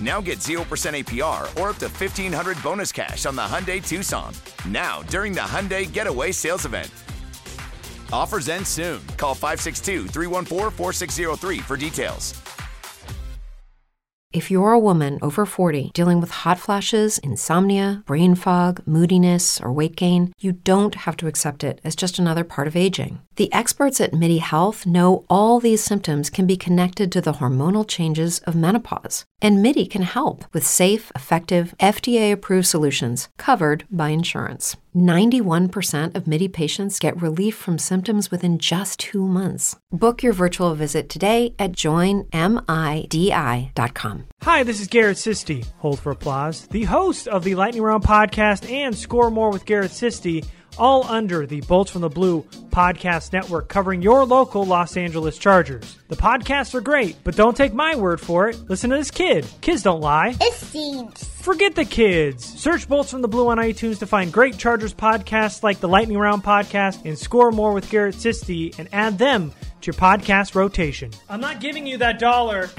Now get 0% APR or up to 1500 bonus cash on the Hyundai Tucson. Now, during the Hyundai Getaway Sales Event. Offers end soon. Call 562 314 4603 for details. If you're a woman over 40 dealing with hot flashes, insomnia, brain fog, moodiness, or weight gain, you don't have to accept it as just another part of aging. The experts at MIDI Health know all these symptoms can be connected to the hormonal changes of menopause. And MIDI can help with safe, effective, FDA approved solutions covered by insurance. 91% of MIDI patients get relief from symptoms within just two months. Book your virtual visit today at joinmidi.com. Hi, this is Garrett Sisti. Hold for applause. The host of the Lightning Round podcast and Score More with Garrett Sisti, all under the Bolts from the Blue podcast network covering your local Los Angeles Chargers. The podcasts are great, but don't take my word for it. Listen to this kid. Kids don't lie. It seems. Forget the kids. Search Bolts from the Blue on iTunes to find great Chargers podcasts like the Lightning Round podcast and Score More with Garrett Sisti and add them to your podcast rotation. I'm not giving you that dollar.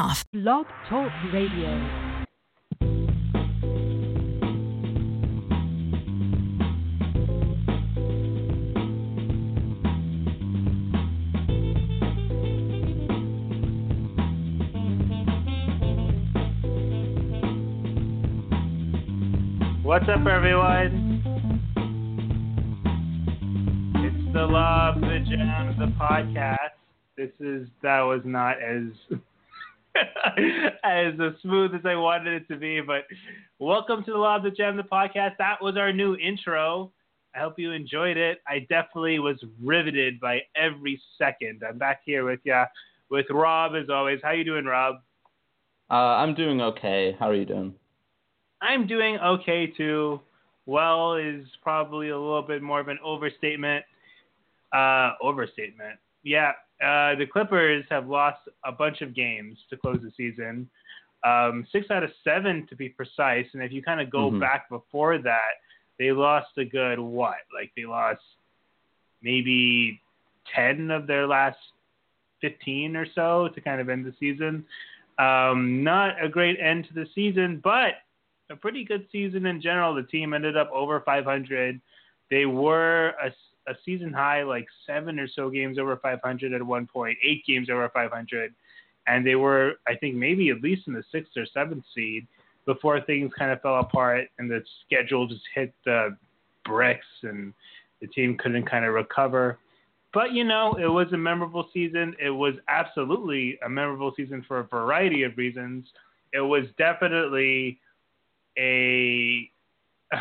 Blog Talk Radio. What's up, everyone? It's the Love the Jam, the podcast. This is that was not as as smooth as I wanted it to be, but welcome to the Love the Gem, the podcast. That was our new intro. I hope you enjoyed it. I definitely was riveted by every second. I'm back here with you, with Rob as always. How you doing, Rob? Uh, I'm doing okay. How are you doing? I'm doing okay too. Well is probably a little bit more of an overstatement. Uh, overstatement. Yeah, uh, the Clippers have lost a bunch of games to close the season, um, six out of seven to be precise. And if you kind of go Mhm. back before that, they lost a good what? Like they lost maybe ten of their last fifteen or so to kind of end the season. Um, not a great end to the season, but a pretty good season in general. The team ended up over 500. They were a, a season high, like seven or so games over 500 at one point, eight games over 500. And they were, I think, maybe at least in the sixth or seventh seed before things kind of fell apart and the schedule just hit the bricks and the team couldn't kind of recover. But, you know, it was a memorable season. It was absolutely a memorable season for a variety of reasons. It was definitely a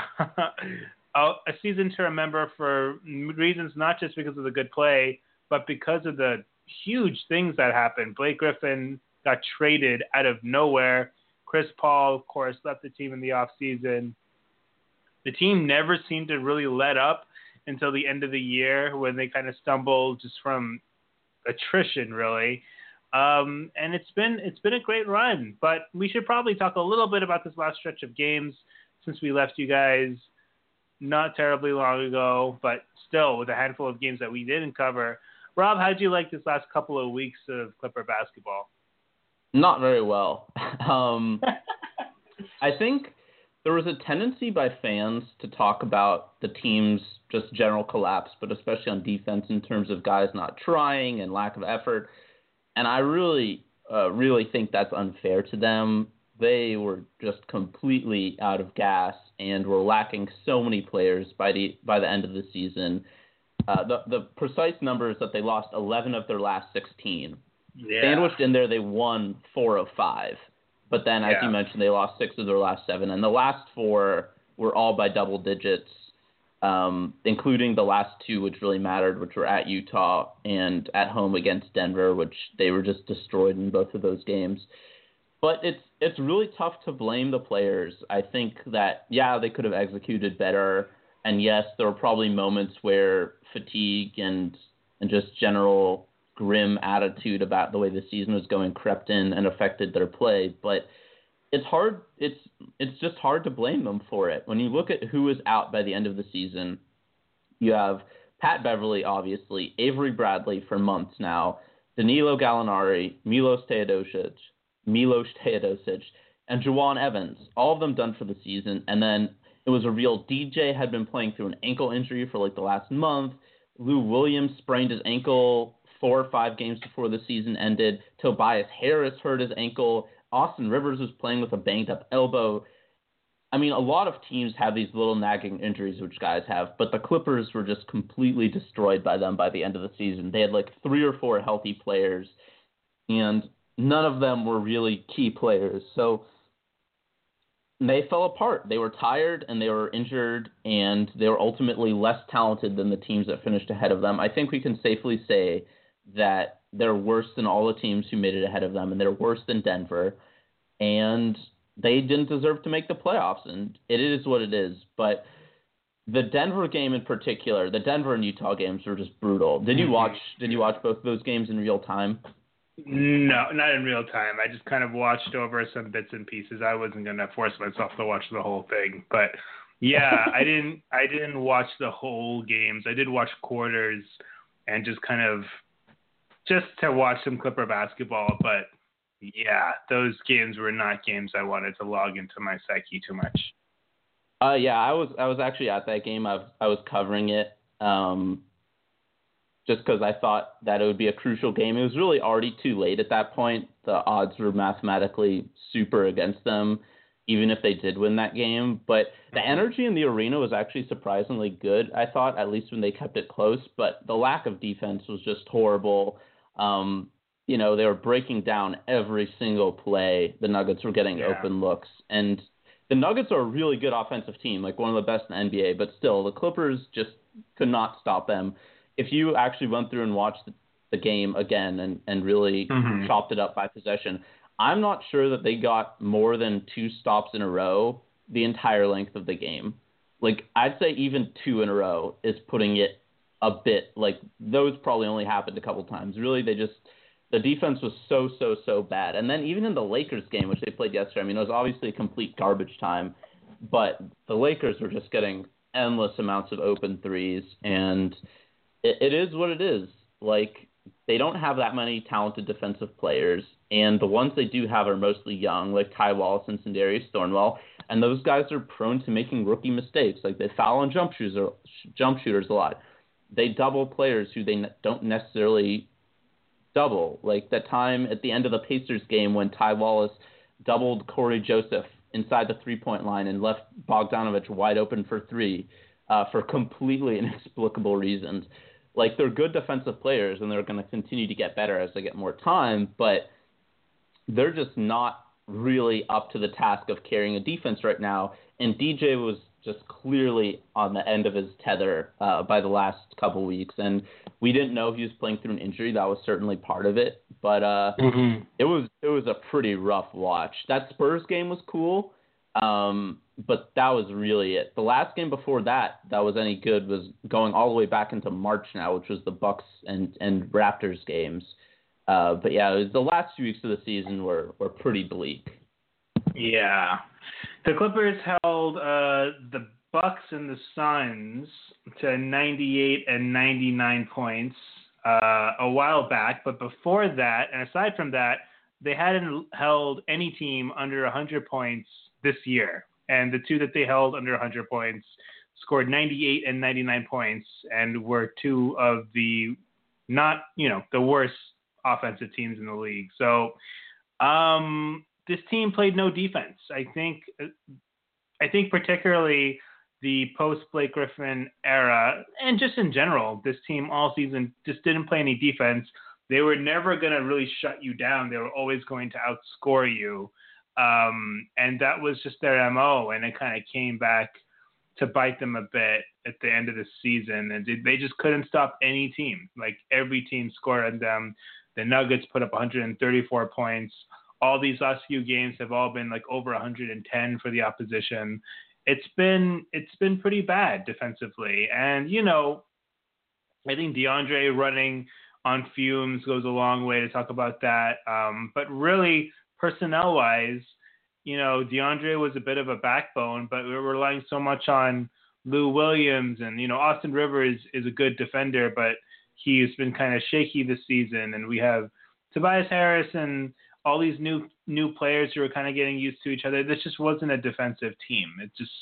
a, a season to remember for reasons not just because of the good play, but because of the huge things that happened. Blake Griffin got traded out of nowhere. Chris Paul, of course, left the team in the offseason. The team never seemed to really let up until the end of the year when they kind of stumbled just from attrition, really. Um, and it's been it's been a great run, but we should probably talk a little bit about this last stretch of games since we left you guys not terribly long ago, but still with a handful of games that we didn't cover. Rob, how did you like this last couple of weeks of Clipper basketball? Not very well. um, I think there was a tendency by fans to talk about the team's just general collapse, but especially on defense in terms of guys not trying and lack of effort. And I really, uh, really think that's unfair to them. They were just completely out of gas and were lacking so many players by the by the end of the season. Uh, the the precise number is that they lost 11 of their last 16. Yeah. Sandwiched in there, they won four of five. But then, as Yeah. you mentioned, they lost six of their last seven, and the last four were all by double digits, um, including the last two, which really mattered, which were at Utah and at home against Denver, which they were just destroyed in both of those games. But it's it's really tough to blame the players. I think that yeah, they could have executed better, and yes, there were probably moments where fatigue and and just general grim attitude about the way the season was going crept in and affected their play. But it's hard. It's it's just hard to blame them for it. When you look at who is out by the end of the season, you have Pat Beverley, obviously, Avery Bradley for months now, Danilo Gallinari, Milos Teodosic, Milos Teodosic, and Jawun Evans. All of them done for the season. And then it was revealed DJ had been playing through an ankle injury for like the last month. Lou Williams sprained his ankle four or five games before the season ended. Tobias Harris hurt his ankle. Austin Rivers was playing with a banged up elbow. I mean, a lot of teams have these little nagging injuries, which guys have, but the Clippers were just completely destroyed by them by the end of the season. They had like three or four healthy players, and none of them were really key players. So they fell apart. They were tired and they were injured, and they were ultimately less talented than the teams that finished ahead of them. I think we can safely say that they're worse than all the teams who made it ahead of them, and they're worse than Denver. And they didn't deserve to make the playoffs, and it is what it is. But the Denver game in particular, the Denver and Utah games were just brutal. Did you mm-hmm. watch? Did you watch both of those games in real time? No, not in real time. I just kind of watched over some bits and pieces. I wasn't going to force myself to watch the whole thing, but yeah, I didn't. I didn't watch the whole games. I did watch quarters and just kind of just to watch some Clipper basketball. But yeah, those games were not games I wanted to log into my psyche too much. Uh, yeah, I was I was actually at that game. I I was covering it. Um, just because I thought that it would be a crucial game. It was really already too late at that point. The odds were mathematically super against them, even if they did win that game. But the energy in the arena was actually surprisingly good, I thought, at least when they kept it close. But the lack of defense was just horrible. Um, you know, they were breaking down every single play. The Nuggets were getting Yeah. open looks. And the Nuggets are a really good offensive team, like one of the best in the NBA, but still, the Clippers just could not stop them. If you actually went through and watched the, the game again and, and really Mhm. chopped it up by possession, I'm not sure that they got more than two stops in a row the entire length of the game. Like, I'd say even two in a row is putting it a bit, like, those probably only happened a couple times. Really, they just the defense was so so so bad. And then even in the Lakers game, which they played yesterday, I mean, it was obviously a complete garbage time, but the Lakers were just getting endless amounts of open threes, and it, it is what it is. Like they don't have that many talented defensive players, and the ones they do have are mostly young, like Ty Wallace and Sindarius Thornwell, and those guys are prone to making rookie mistakes. Like they foul on jump shooters, jump shooters a lot. They double players who they ne- don't necessarily double. Like that time at the end of the Pacers game when Ty Wallace doubled Cory Joseph inside the three point line and left Bogdanovich wide open for three uh, for completely inexplicable reasons. Like they're good defensive players and they're going to continue to get better as they get more time, but they're just not really up to the task of carrying a defense right now. And DJ was just clearly on the end of his tether uh, by the last couple weeks, and we didn't know he was playing through an injury. That was certainly part of it, but uh, mm-hmm. it was it was a pretty rough watch. That Spurs game was cool, um, but that was really it. The last game before that that was any good was going all the way back into March now, which was the Bucks and and Raptors games. Uh, but yeah, it was the last few weeks of the season were were pretty bleak. Yeah, the Clippers held uh, the Bucks and the Suns to 98 and 99 points uh, a while back, but before that, and aside from that, they hadn't held any team under 100 points this year. And the two that they held under 100 points scored 98 and 99 points and were two of the not, you know, the worst offensive teams in the league. So, um, this team played no defense. I think I think particularly the post Blake Griffin era and just in general, this team all season just didn't play any defense. They were never going to really shut you down. They were always going to outscore you. Um, and that was just their MO. And it kind of came back to bite them a bit at the end of the season. And they just couldn't stop any team. Like every team scored on them. The Nuggets put up 134 points all these last few games have all been like over 110 for the opposition. It's been it's been pretty bad defensively, and you know, I think DeAndre running on fumes goes a long way to talk about that. Um, but really, personnel wise, you know, DeAndre was a bit of a backbone, but we were relying so much on Lou Williams, and you know, Austin Rivers is a good defender, but he's been kind of shaky this season, and we have Tobias Harris and all these new new players who are kind of getting used to each other. This just wasn't a defensive team. It just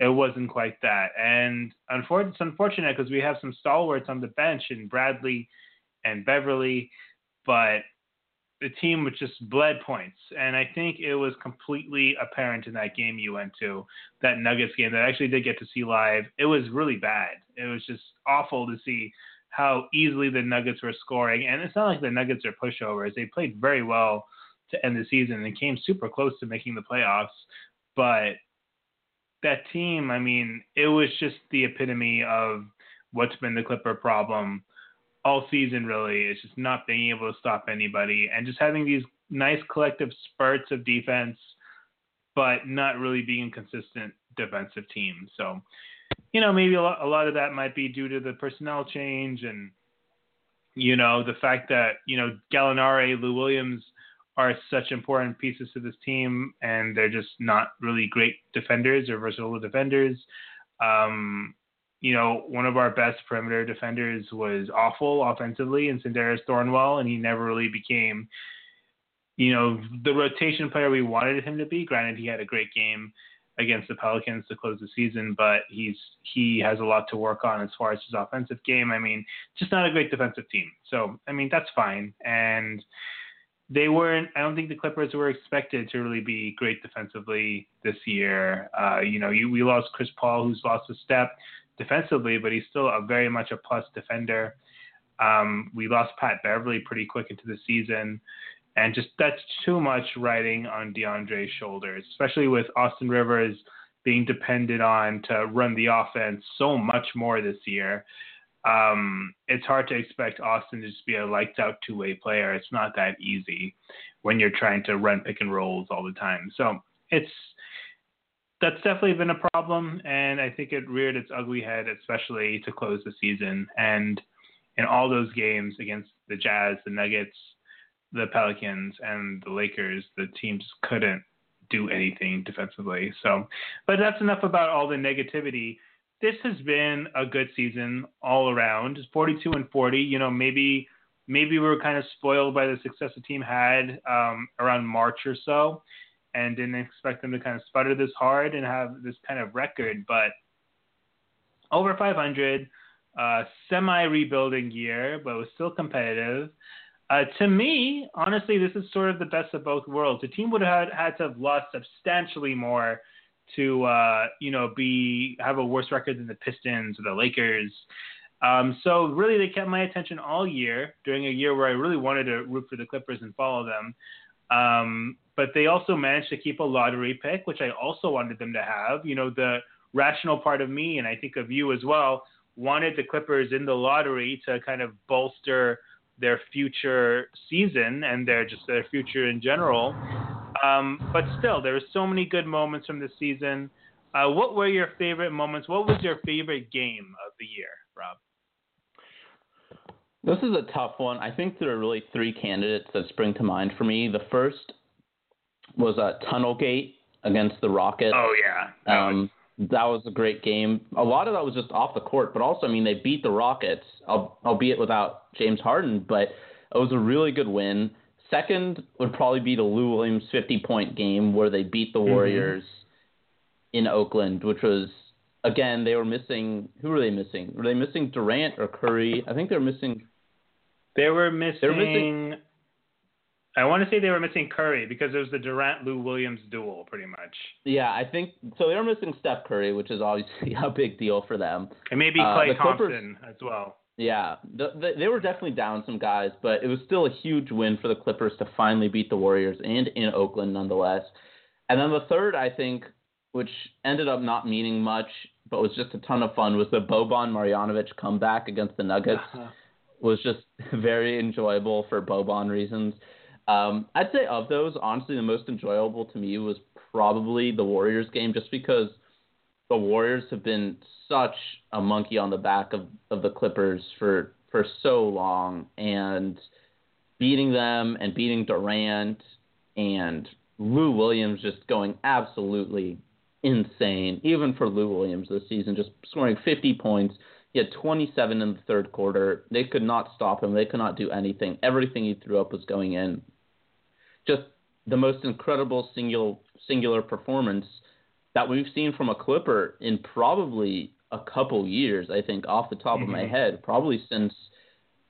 it wasn't quite that. And it's unfortunate because we have some stalwarts on the bench in Bradley and Beverley, but the team was just bled points. And I think it was completely apparent in that game you went to, that Nuggets game that I actually did get to see live. It was really bad. It was just awful to see how easily the Nuggets were scoring. And it's not like the Nuggets are pushovers. They played very well to end the season and came super close to making the playoffs. But that team, I mean, it was just the epitome of what's been the Clipper problem all season, really. It's just not being able to stop anybody and just having these nice collective spurts of defense, but not really being a consistent defensive team. So you know, maybe a lot, a lot of that might be due to the personnel change and, you know, the fact that, you know, Gallinari, Lou Williams are such important pieces to this team and they're just not really great defenders or versatile defenders. Um, you know, one of our best perimeter defenders was awful offensively in Sindarius Thornwell, and he never really became, you know, the rotation player we wanted him to be. Granted, he had a great game against the Pelicans to close the season, but he's he has a lot to work on as far as his offensive game. I mean, just not a great defensive team. So I mean that's fine. And they weren't. I don't think the Clippers were expected to really be great defensively this year. Uh, you know, you, we lost Chris Paul, who's lost a step defensively, but he's still a very much a plus defender. Um, we lost Pat Beverley pretty quick into the season and just that's too much riding on DeAndre's shoulders, especially with Austin Rivers being dependent on to run the offense so much more this year. Um, it's hard to expect Austin to just be a lights out two way player. It's not that easy when you're trying to run pick and rolls all the time. So it's that's definitely been a problem, and I think it reared its ugly head, especially to close the season. And in all those games against the Jazz, the Nuggets, the Pelicans and the Lakers, the teams couldn't do anything defensively. So, but that's enough about all the negativity. This has been a good season all around. 42 and 40. You know, maybe maybe we were kind of spoiled by the success the team had um, around March or so, and didn't expect them to kind of sputter this hard and have this kind of record. But over 500, uh, semi rebuilding year, but was still competitive. Uh, to me, honestly, this is sort of the best of both worlds. The team would have had, had to have lost substantially more to, uh, you know, be have a worse record than the Pistons or the Lakers. Um, so really, they kept my attention all year during a year where I really wanted to root for the Clippers and follow them. Um, but they also managed to keep a lottery pick, which I also wanted them to have. You know, the rational part of me, and I think of you as well, wanted the Clippers in the lottery to kind of bolster their future season and their just their future in general. Um, but still, there were so many good moments from the season. Uh, what were your favorite moments? What was your favorite game of the year, Rob? This is a tough one. I think there are really three candidates that spring to mind for me. The first was a uh, Tunnel Gate against the Rockets. Oh yeah. That um, was that was a great game. A lot of that was just off the court, but also, I mean, they beat the Rockets, albeit without James Harden, but it was a really good win. Second would probably be the Lou Williams 50 point game where they beat the mm-hmm. Warriors mm-hmm. in Oakland, which was, again, they were missing. Who were they missing? Were they missing Durant or Curry? I think they were missing. They were missing. They were missing I want to say they were missing Curry because it was the Durant Lou Williams duel, pretty much. Yeah, I think so. They were missing Steph Curry, which is obviously a big deal for them, and maybe Klay uh, Thompson as well. Yeah, the, the, they were definitely down some guys, but it was still a huge win for the Clippers to finally beat the Warriors and in Oakland nonetheless. And then the third, I think, which ended up not meaning much, but was just a ton of fun, was the Boban Marjanovic comeback against the Nuggets. Was just very enjoyable for Boban reasons. Um, I'd say of those, honestly, the most enjoyable to me was probably the Warriors game, just because the Warriors have been such a monkey on the back of, of the Clippers for for so long, and beating them and beating Durant and Lou Williams just going absolutely insane, even for Lou Williams this season, just scoring 50 points. He had 27 in the third quarter. They could not stop him. They could not do anything. Everything he threw up was going in just the most incredible singular singular performance that we've seen from a Clipper in probably a couple years. I think off the top mm-hmm. of my mm-hmm. head, probably since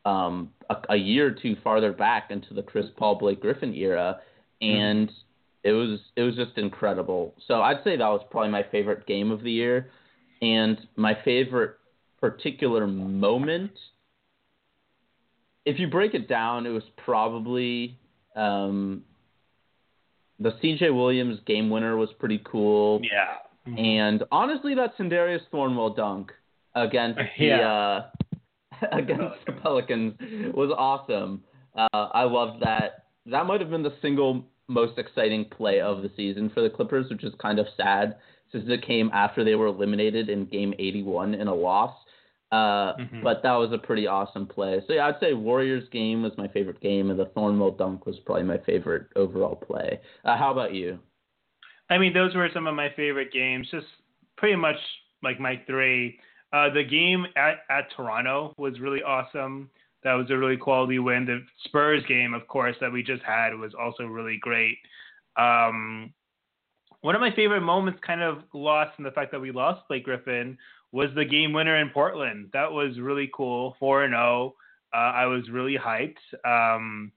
um, a, a, year or two farther back into the Chris Paul Blake Griffin era, mm-hmm. and mm-hmm. it was it was just incredible. So I'd say that was probably my favorite game of the year, and my favorite particular moment. If you break it down, it was probably um, the C.J. Williams game winner was pretty cool. Yeah. Mm-hmm. And honestly, that Sindarius Thornwell dunk against the uh, against the Pelicans was awesome. Uh, I loved that. That might have been the single most exciting play of the season for the Clippers, which is kind of sad since it came after they were eliminated in Game 81 in a loss. Uh, mm-hmm. But that was a pretty awesome play. So yeah, I'd say Warriors game was my favorite game, and the Thornwell dunk was probably my favorite overall play. Uh, how about you? I mean, those were some of my favorite games. Just pretty much like my three. Uh, the game at, at Toronto was really awesome. That was a really quality win. The Spurs game, of course, that we just had was also really great. Um, one of my favorite moments, kind of lost in the fact that we lost Blake Griffin, was the game winner in Portland. That was really cool. Four and zero. Oh. Uh, I was really hyped. Um,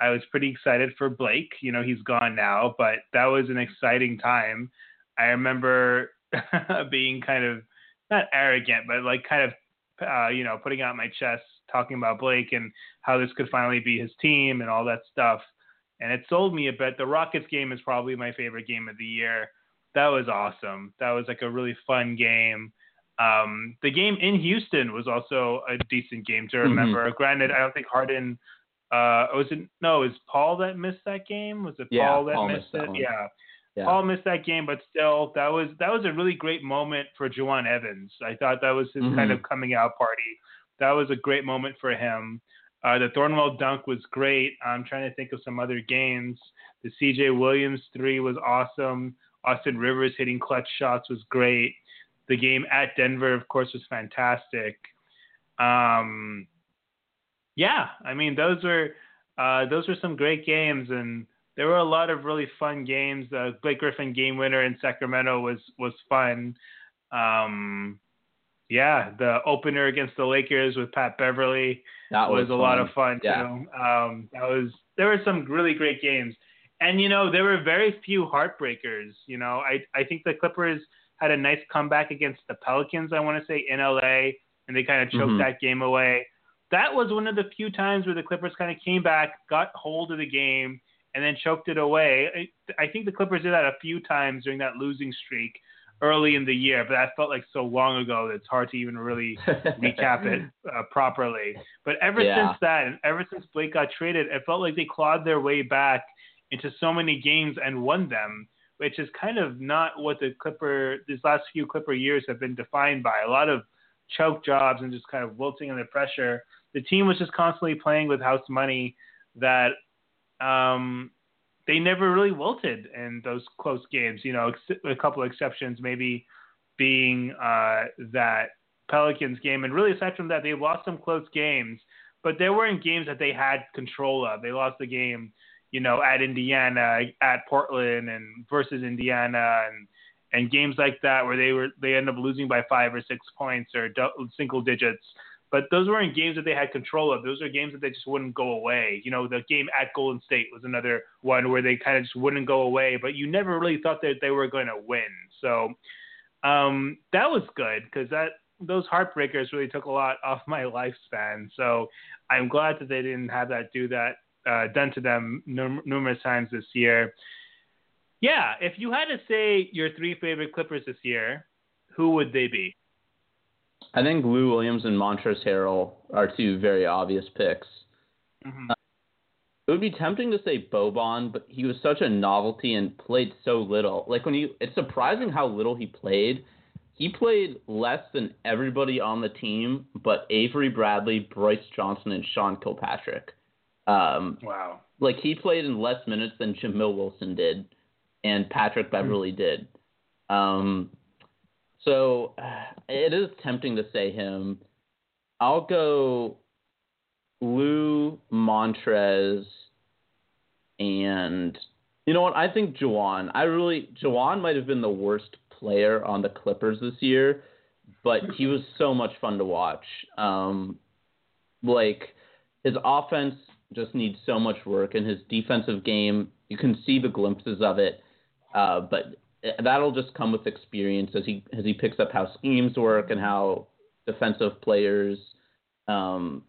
I was pretty excited for Blake. You know, he's gone now, but that was an exciting time. I remember being kind of not arrogant, but like kind of, uh, you know, putting out my chest, talking about Blake and how this could finally be his team and all that stuff. And it sold me a bit. The Rockets game is probably my favorite game of the year. That was awesome. That was like a really fun game. Um, the game in Houston was also a decent game to mm-hmm. remember. Mm-hmm. Granted, I don't think Harden. Uh, was it no? Was Paul that missed that game? Was it yeah, Paul that Paul missed, missed it? Yeah. yeah. Paul missed that game, but still, that was that was a really great moment for Jawun Evans. I thought that was his mm-hmm. kind of coming out party. That was a great moment for him. Uh, the Thornwell dunk was great. I'm trying to think of some other games. The C.J. Williams three was awesome. Austin Rivers hitting clutch shots was great. The game at Denver, of course, was fantastic. Um, yeah, I mean those were uh, those were some great games, and there were a lot of really fun games. The uh, Blake Griffin game winner in Sacramento was was fun. Um, yeah, the opener against the Lakers with Pat Beverley that was, was a lot of fun yeah. too. Um, that was there were some really great games, and you know there were very few heartbreakers. You know, I I think the Clippers had a nice comeback against the Pelicans, I want to say, in LA, and they kind of choked mm-hmm. that game away. That was one of the few times where the Clippers kind of came back, got hold of the game, and then choked it away. I, I think the Clippers did that a few times during that losing streak. early in the year, but that felt like so long ago that it's hard to even really recap it uh, properly. But ever Yeah. since that, and ever since Blake got traded, it felt like they clawed their way back into so many games and won them, which is kind of not what the Clipper these last few Clipper years have been defined by. A lot of choke jobs and just kind of wilting under pressure. The team was just constantly playing with house money that um, they never really wilted in those close games. You know, ex- a couple of exceptions maybe being uh, that Pelicans game, and really aside from that, they lost some close games, but they weren't games that they had control of. They lost the game, you know, at Indiana, at Portland, and versus Indiana, and and games like that where they were they end up losing by five or six points or single digits. But those weren't games that they had control of. Those are games that they just wouldn't go away. You know, the game at Golden State was another one where they kind of just wouldn't go away, but you never really thought that they were going to win. So um, that was good because that those heartbreakers really took a lot off my lifespan. So I'm glad that they didn't have that do that uh, done to them num- numerous times this year. Yeah, if you had to say your three favorite Clippers this year, who would they be? I think Lou Williams and Montrezl Harrell are two very obvious picks. Mhm. It would be tempting to say Boban, but he was such a novelty and played so little. Like when you, it's surprising how little he played. He played less than everybody on the team, but Avery Bradley, Brice Johnson, and Sean Kilpatrick. Um, Wow. like he played in less minutes than Jamil Wilson did, and Patrick Beverley did. Um, so it is tempting to say him. I'll go Lou Montrez and you know what? I think Jawun. I really Jawun might have been the worst player on the Clippers this year, but he was so much fun to watch. Um, like his offense just needs so much work, and his defensive game you can see the glimpses of it, uh, but that'll just come with experience as he as he picks up how schemes work and how defensive players, um,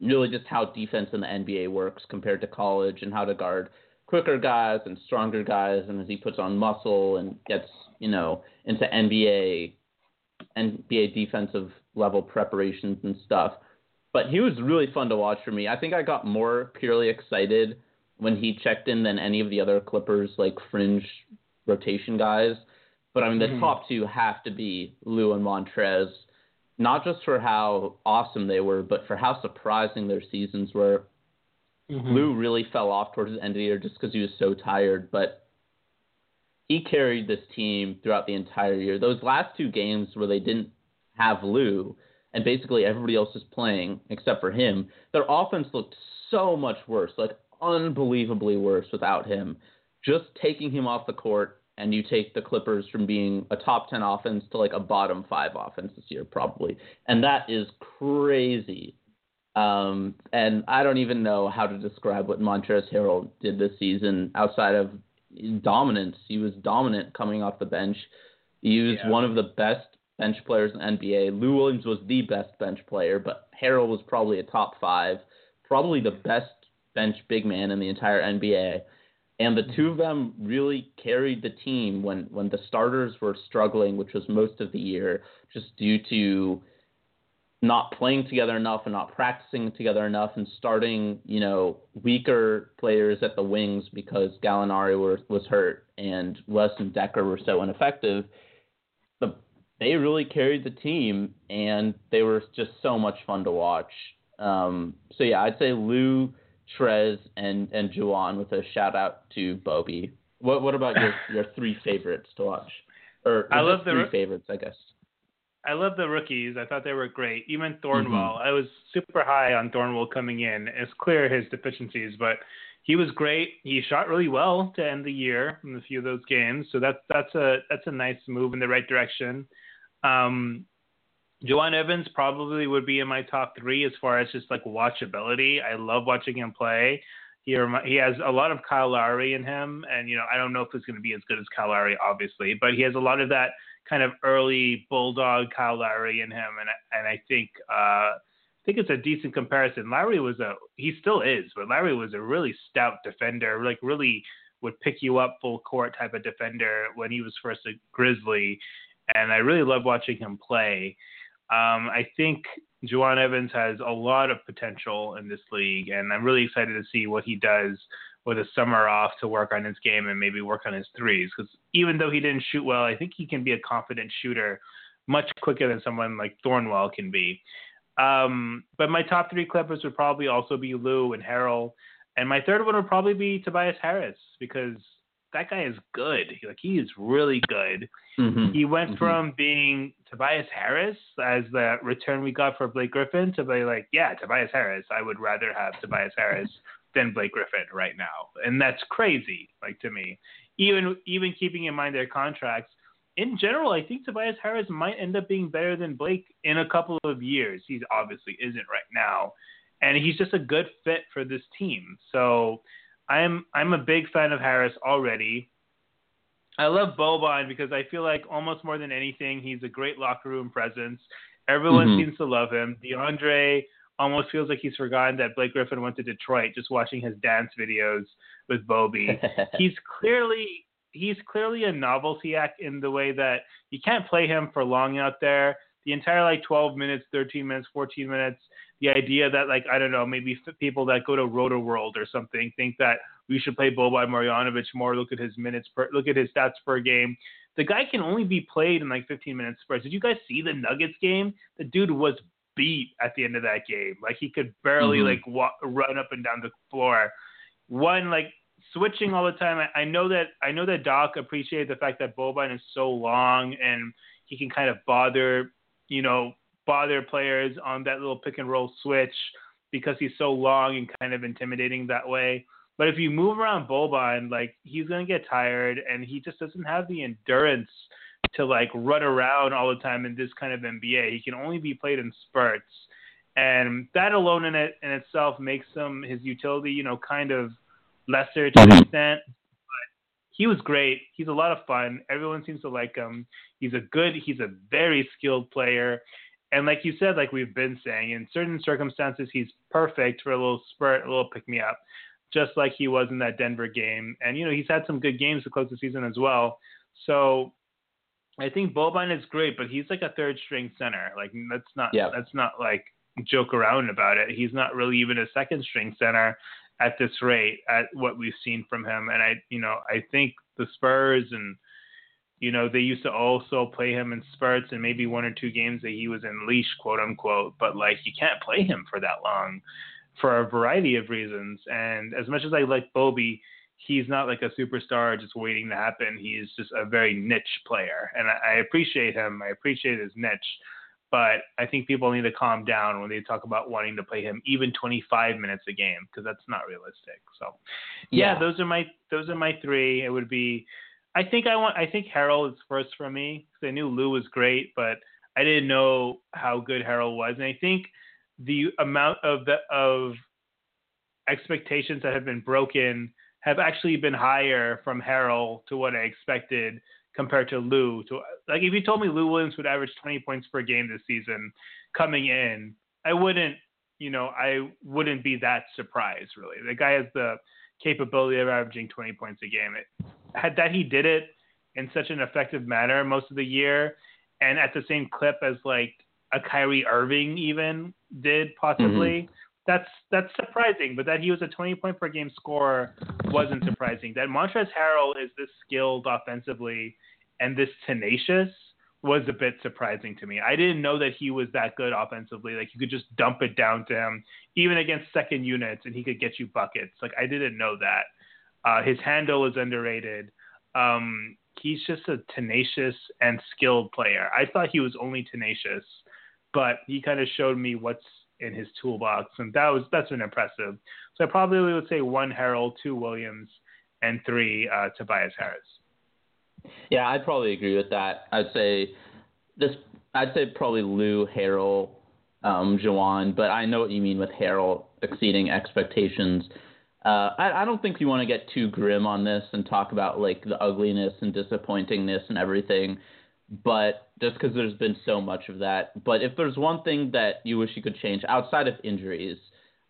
really just how defense in the NBA works compared to college and how to guard quicker guys and stronger guys, and as he puts on muscle and gets you know into NBA NBA defensive level preparations and stuff. But he was really fun to watch for me. I think I got more purely excited when he checked in than any of the other Clippers like fringe rotation guys. But I mean, the Mhm. top two have to be Lou and Montrez, not just for how awesome they were, but for how surprising their seasons were. Lou really fell off towards the end of the year just because he was so tired, but he carried this team throughout the entire year. Those last two games where they didn't have Lou and basically everybody else is playing except for him, their offense looked so much worse, like unbelievably worse without him. Just taking him off the court and you take the Clippers from being a top 10 offense to like a bottom 5 offense this year probably. And that is crazy. Um, and I don't even know how to describe what Montrezl Harrell did this season outside of dominance. He was dominant coming off the bench. He was Yeah. one of the best bench players in the NBA. Lou Williams was the best bench player, but Harrell was probably a top five, probably the best bench big man in the entire NBA. And the two of them really carried the team when, when the starters were struggling, which was most of the year, just due to not playing together enough and not practicing together enough and starting, you know, weaker players at the wings because Gallinari were, was hurt and Wes and Dekker were so ineffective. They really carried the team and they were just so much fun to watch. Um, so yeah, I'd say Lou, Trez, and and Jawun with a shout out to Bobby. What what about your your three favorites to watch? Or I love the three re- favorites, I guess. I love the rookies. I thought they were great. Even Thornwell, I was super high on Thornwell coming in. It's clear his deficiencies, but he was great. He shot really well to end the year in a few of those games. So that's that's a that's a nice move in the right direction. Um, Jawun Evans probably would be in my top three as far as just like watchability. I love watching him play. He remi- he has a lot of Kyle Lowry in him, and you know I don't know if he's going to be as good as Kyle Lowry, obviously, but he has a lot of that kind of early bulldog Kyle Lowry in him, and and I think uh, I think it's a decent comparison. Lowry was a he still is, but Lowry was a really stout defender, like really would pick you up full court type of defender when he was first a Grizzly, and I really love watching him play. Um, I think Jawun Evans has a lot of potential in this league, and I'm really excited to see what he does with a summer off to work on his game and maybe work on his threes. Because even though he didn't shoot well, I think he can be a confident shooter much quicker than someone like Thornwell can be. Um, but my top three Clippers would probably also be Lou and Harrell. And my third one would probably be Tobias Harris because that guy is good. Like he is really good. Mm-hmm. He went mm-hmm. from being Tobias Harris as the return we got for Blake Griffin to be like, yeah, Tobias Harris. I would rather have Tobias Harris than Blake Griffin right now, and that's crazy. Like to me, even even keeping in mind their contracts. In general, I think Tobias Harris might end up being better than Blake in a couple of years. He obviously isn't right now, and he's just a good fit for this team. So I'm I'm a big fan of Harris already. I love Boban because I feel like almost more than anything, he's a great locker room presence. Everyone mm-hmm. seems to love him. DeAndre almost feels like he's forgotten that Blake Griffin went to Detroit just watching his dance videos with Bobby. he's clearly he's clearly a novelty act in the way that you can't play him for long out there. The entire like 12 minutes, 13 minutes, 14 minutes, the idea that like I don't know maybe people that go to Rotoworld or something think that we should play Boban Marjanovic more. Look at his minutes per look at his stats per game. The guy can only be played in like 15 minutes spurts. Did you guys see the Nuggets game? The dude was beat at the end of that game. Like he could barely mm-hmm. like walk, run up and down the floor. One like switching all the time. I, I know that I know that Doc appreciated the fact that Boban is so long and he can kind of bother you know bother players on that little pick and roll switch because he's so long and kind of intimidating that way. But if you move around Boban, like he's gonna get tired and he just doesn't have the endurance to like run around all the time in this kind of NBA. He can only be played in spurts. And that alone in it in itself makes him his utility, you know, kind of lesser to an mm-hmm. extent. But he was great. He's a lot of fun. Everyone seems to like him. He's a good he's a very skilled player and like you said, like we've been saying, in certain circumstances, he's perfect for a little spurt, a little pick me up, just like he was in that Denver game. And, you know, he's had some good games to close the season as well. So I think Boban is great, but he's like a third string center. Like, that's not, yeah. that's not like joke around about it. He's not really even a second string center at this rate at what we've seen from him. And I, you know, I think the Spurs and, you know, they used to also play him in spurts and maybe one or two games that he was in leash, quote unquote. But like, you can't play him for that long for a variety of reasons. And as much as I like Bobby, he's not like a superstar just waiting to happen. He's just a very niche player. And I, I appreciate him. I appreciate his niche. But I think people need to calm down when they talk about wanting to play him even 25 minutes a game because that's not realistic. So, yeah, yeah, those are my those are my three. It would be I think I want. I think Harrell is first for me because I knew Lou was great, but I didn't know how good Harrell was, and I think the amount of the of expectations that have been broken have actually been higher from Harrell to what I expected compared to Lou. To like, if you told me Lou Williams would average 20 points per game this season coming in, I wouldn't. You know, I wouldn't be that surprised. Really, the guy has the capability of averaging 20 points a game. It, had that he did it in such an effective manner most of the year, and at the same clip as like a Kyrie Irving even did possibly. Mm-hmm. That's that's surprising, but that he was a 20 point per game scorer wasn't surprising. That Montrezl Harrell is this skilled offensively and this tenacious was a bit surprising to me. I didn't know that he was that good offensively. Like you could just dump it down to him, even against second units, and he could get you buckets. Like I didn't know that. Uh, his handle is underrated. Um, he's just a tenacious and skilled player. I thought he was only tenacious, but he kind of showed me what's in his toolbox, and that was that's been impressive. So I probably would say one Harrell, two Williams, and three uh, Tobias Harris. Yeah, I'd probably agree with that. I'd say this. I'd say probably Lou, Harrell, um, Jawun, but I know what you mean with Harrell exceeding expectations. Uh, I, I don't think you want to get too grim on this and talk about like the ugliness and disappointingness and everything, but just because there's been so much of that. But if there's one thing that you wish you could change outside of injuries,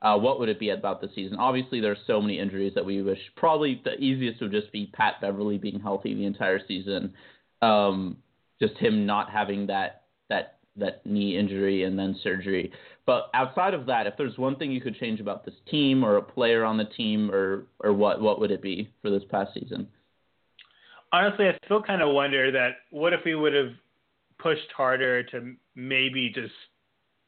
uh, what would it be about the season? Obviously, there's so many injuries that we wish. Probably the easiest would just be Pat Beverley being healthy the entire season. Um, just him not having that that that knee injury and then surgery. But outside of that, if there's one thing you could change about this team or a player on the team or or what what would it be for this past season? Honestly, I still kind of wonder that what if we would have pushed harder to maybe just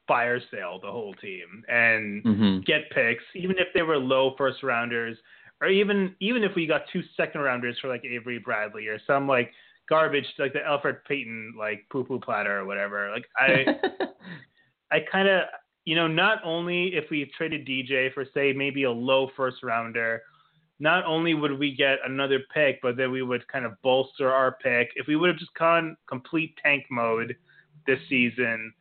fire sale the whole team and mm-hmm. get picks, even if they were low first rounders, or even even if we got two second rounders for like Avery Bradley or some like garbage like the Elfrid Payton like poo poo platter or whatever. Like I I kind of you know not only if we traded DJ for say maybe a low first rounder, not only would we get another pick, but then we would kind of bolster our pick if we would have just gone complete tank mode this season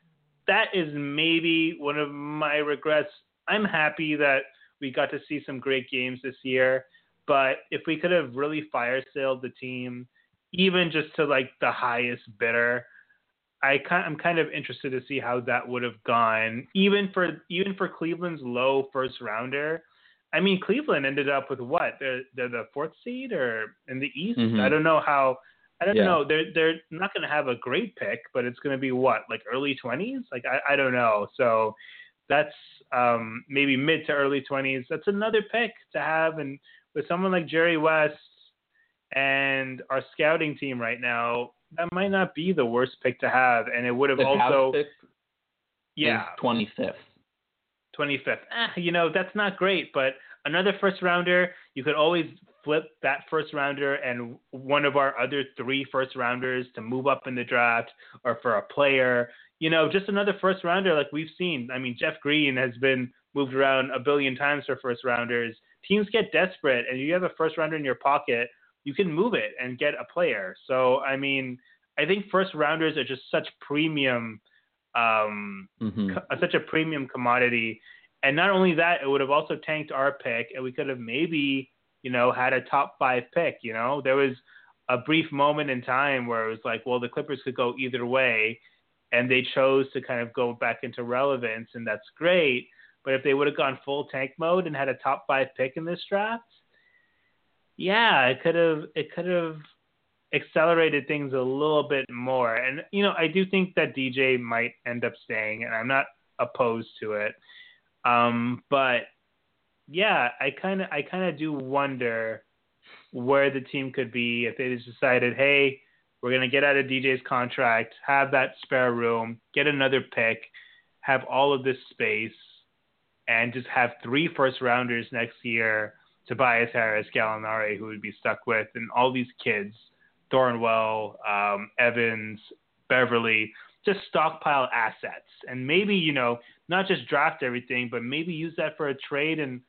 that is maybe one of my regrets. I'm happy that we got to see some great games this year, but if we could have really fire sailed the team, even just to like the highest bidder, I kind, I'm kind of interested to see how that would have gone. Even for even for Cleveland's low first rounder, I mean Cleveland ended up with what? They're they're the fourth seed or in the East. Mm-hmm. I don't know how I don't Yeah. know. They're they're not going to have a great pick, but it's going to be what like early twenties. Like I I don't know. So that's um, maybe mid to early twenties. That's another pick to have, and with someone like Jerry West and our scouting team right now, that might not be the worst pick to have. And it would have The also yeah 25th. 25th. Eh, you know, that's not great, but another first rounder, you could always flip that first rounder and one of our other three first rounders to move up in the draft or for a player. You know, just another first rounder like we've seen. I mean, Jeff Green has been moved around a billion times for first rounders. Teams get desperate and you have a first rounder in your pocket, you can move it and get a player. So, I mean, I think first rounders are just such premium um, hmm co- such a premium commodity. And not only that, it would have also tanked our pick, and we could have maybe, you know, had a top five pick. You know, there was a brief moment in time where it was like, well, the Clippers could go either way, and they chose to kind of go back into relevance, and that's great. But if they would have gone full tank mode and had a top five pick in this draft, yeah, it could have it could have accelerated things a little bit more. And you know, I do think that DJ might end up staying, and I'm not opposed to it. Um, but yeah, I kind of I kind of do wonder where the team could be if they just decided, hey, we're gonna get out of DJ's contract, have that spare room, get another pick, have all of this space, and just have three first rounders next year. Tobias Harris, Gallinari, who would be stuck with, and all these kids, Thornwell, um, Evans, Beverley, just stockpile assets, and maybe you know not just draft everything, but maybe use that for a trade. And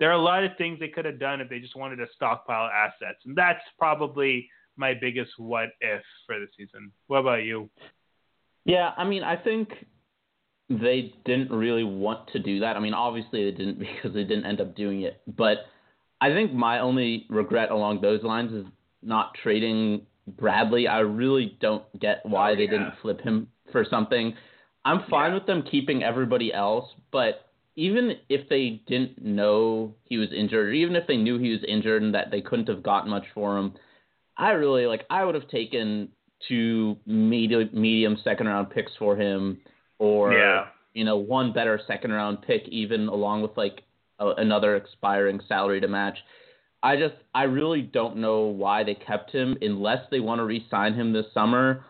there are a lot of things they could have done if they just wanted to stockpile assets, and that's probably my biggest what if for the season. What about you? Yeah, I mean, I think they didn't really want to do that. I mean, obviously they didn't because they didn't end up doing it. But I think my only regret along those lines is not trading Bradley. I really don't get why Oh, they yeah. didn't flip him for something. I'm fine Yeah. with them keeping everybody else, but even if they didn't know he was injured, or even if they knew he was injured and that they couldn't have gotten much for him, I really like. I would have taken two medium medium second round picks for him, or Yeah. you know one better second round pick, even along with like a, another expiring salary to match. I just I really don't know why they kept him unless they want to re-sign him this summer.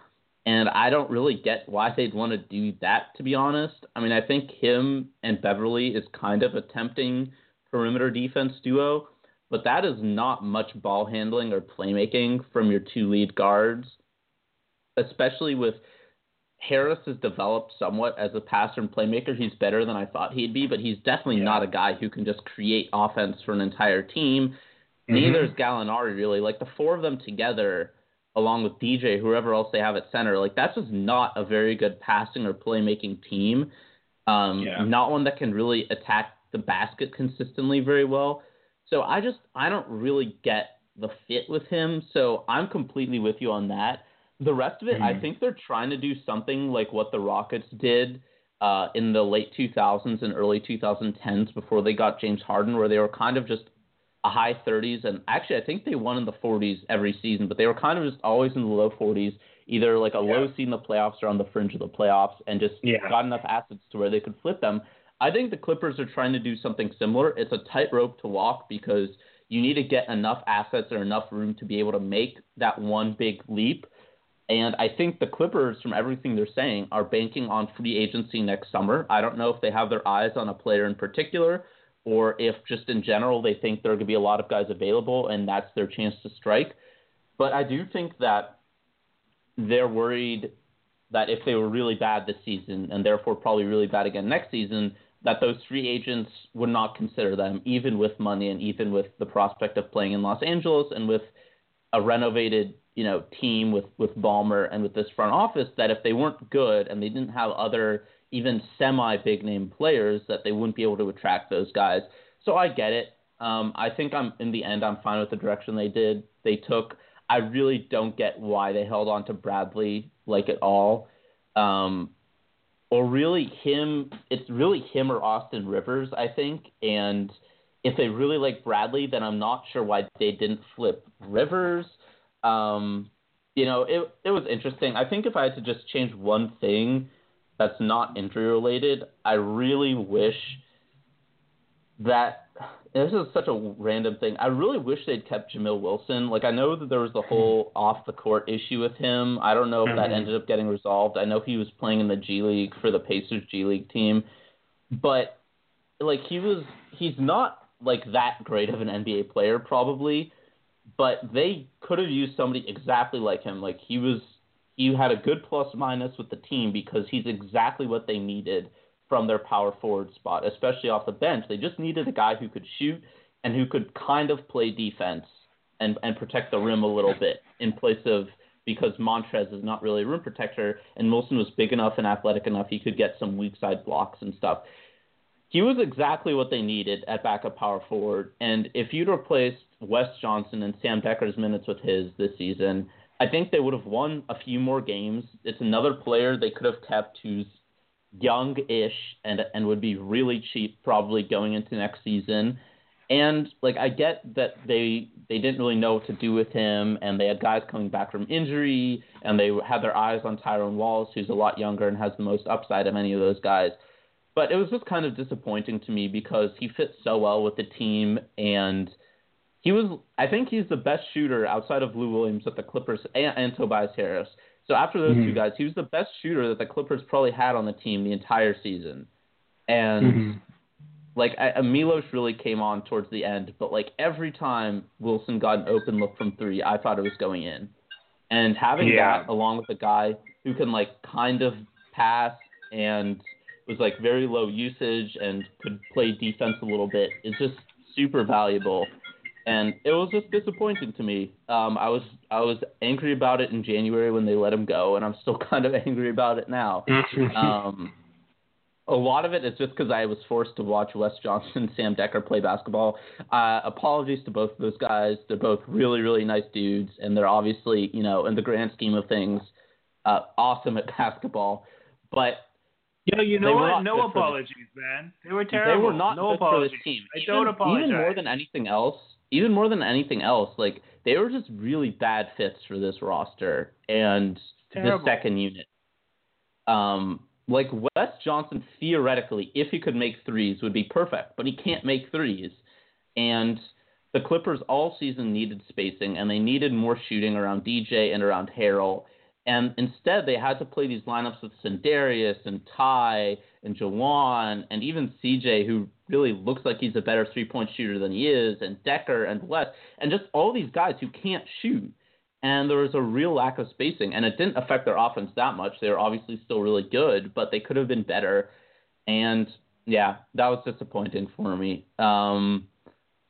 And I don't really get why they'd want to do that, to be honest. I mean, I think him and Beverley is kind of a tempting perimeter defense duo, but that is not much ball handling or playmaking from your two lead guards, especially with Harris has developed somewhat as a passer and playmaker. He's better than I thought he'd be, but he's definitely Yeah. not a guy who can just create offense for an entire team. Mm-hmm. Neither is Gallinari really. Like the four of them together, along with DJ, whoever else they have at center, like that's just not a very good passing or playmaking team. Um, Yeah. Not one that can really attack the basket consistently very well. So I just I don't really get the fit with him. So I'm completely with you on that. The rest of it, I Mhm. think they're trying to do something like what the Rockets did uh, in the late 2000s and early 2010s before they got James Harden, where they were kind of just a high 30s, and actually I think they won in the 40s every season, but they were kind of just always in the low 40s, either like a yeah. low seed in the playoffs or on the fringe of the playoffs, and just yeah. got enough assets to where they could flip them. I think the Clippers are trying to do something similar. It's a tightrope to walk because you need to get enough assets or enough room to be able to make that one big leap. And I think the Clippers, from everything they're saying, are banking on free agency next summer. I don't know if they have their eyes on a player in particular or if just in general they think there are going to be a lot of guys available and that's their chance to strike. But I do think that they're worried that if they were really bad this season and therefore probably really bad again next season, that those free agents would not consider them, even with money and even with the prospect of playing in Los Angeles and with a renovated, you know, team with with Ballmer and with this front office. That if they weren't good and they didn't have other even semi big name players, that they wouldn't be able to attract those guys. So I get it. Um, I think I'm in the end I'm fine with the direction they did. They took. I really don't get why they held on to Bradley like at all. Um, or really him it's really him or Austin Rivers, I think. And if they really like Bradley, then I'm not sure why they didn't flip Rivers. Um, you know, it it was interesting. I think if I had to just change one thing that's not injury related, I really wish that this is such a random thing. I really wish they'd kept Jamil Wilson. Like I know that there was the whole off the court issue with him. I don't know if that mm-hmm. ended up getting resolved. I know he was playing in the G League for the Pacers G League team, but like he was he's not like that great of an NBA player probably, but they could have used somebody exactly like him. Like he was he had a good plus minus with the team because he's exactly what they needed from their power forward spot, especially off the bench. They just needed a guy who could shoot and who could kind of play defense and and protect the rim a little bit in place of because Montrez is not really a rim protector and Wilson was big enough and athletic enough he could get some weak side blocks and stuff. He was exactly what they needed at backup power forward. And if you'd replaced Wes Johnson and Sam Dekker's minutes with his this season, I think they would have won a few more games. It's another player they could have kept who's young-ish and and would be really cheap probably going into next season. And like I get that they they didn't really know what to do with him, and they had guys coming back from injury, and they had their eyes on Tyrone Wallace, who's a lot younger and has the most upside of any of those guys. But it was just kind of disappointing to me because he fits so well with the team, and he was I think he's the best shooter outside of Lou Williams at the Clippers and, and Tobias Harris. So after those mm-hmm. two guys, he was the best shooter that the Clippers probably had on the team the entire season. And mm-hmm. like I, Milos really came on towards the end, but like every time Wilson got an open look from three, I thought it was going in. And having yeah. that along with a guy who can like kind of pass and was like very low usage and could play defense a little bit is just super valuable and it was just disappointing to me. Um, I was I was angry about it in January when they let him go, and I'm still kind of angry about it now. um, a lot of it is just because I was forced to watch Wes Johnson and Sam Dekker play basketball. Uh, apologies to both of those guys. They're both really really nice dudes, and they're obviously you know in the grand scheme of things, uh, awesome at basketball. But you know, you know what? No apologies, man. They were terrible. They were not no good apologies. for this team. I don't apologize. Even more than anything else, even more than anything else, like they were just really bad fits for this roster and the second unit. Um, like Wes Johnson theoretically, if he could make threes, would be perfect, but he can't make threes. And the Clippers all season needed spacing, and they needed more shooting around DJ and around Harrell. And instead, they had to play these lineups with Sindarius and Ty and Jawun and even CJ, who really looks like he's a better three point shooter than he is, and Dekker and West, and just all these guys who can't shoot. And there was a real lack of spacing, and it didn't affect their offense that much. They were obviously still really good, but they could have been better. And yeah, that was disappointing for me. Um,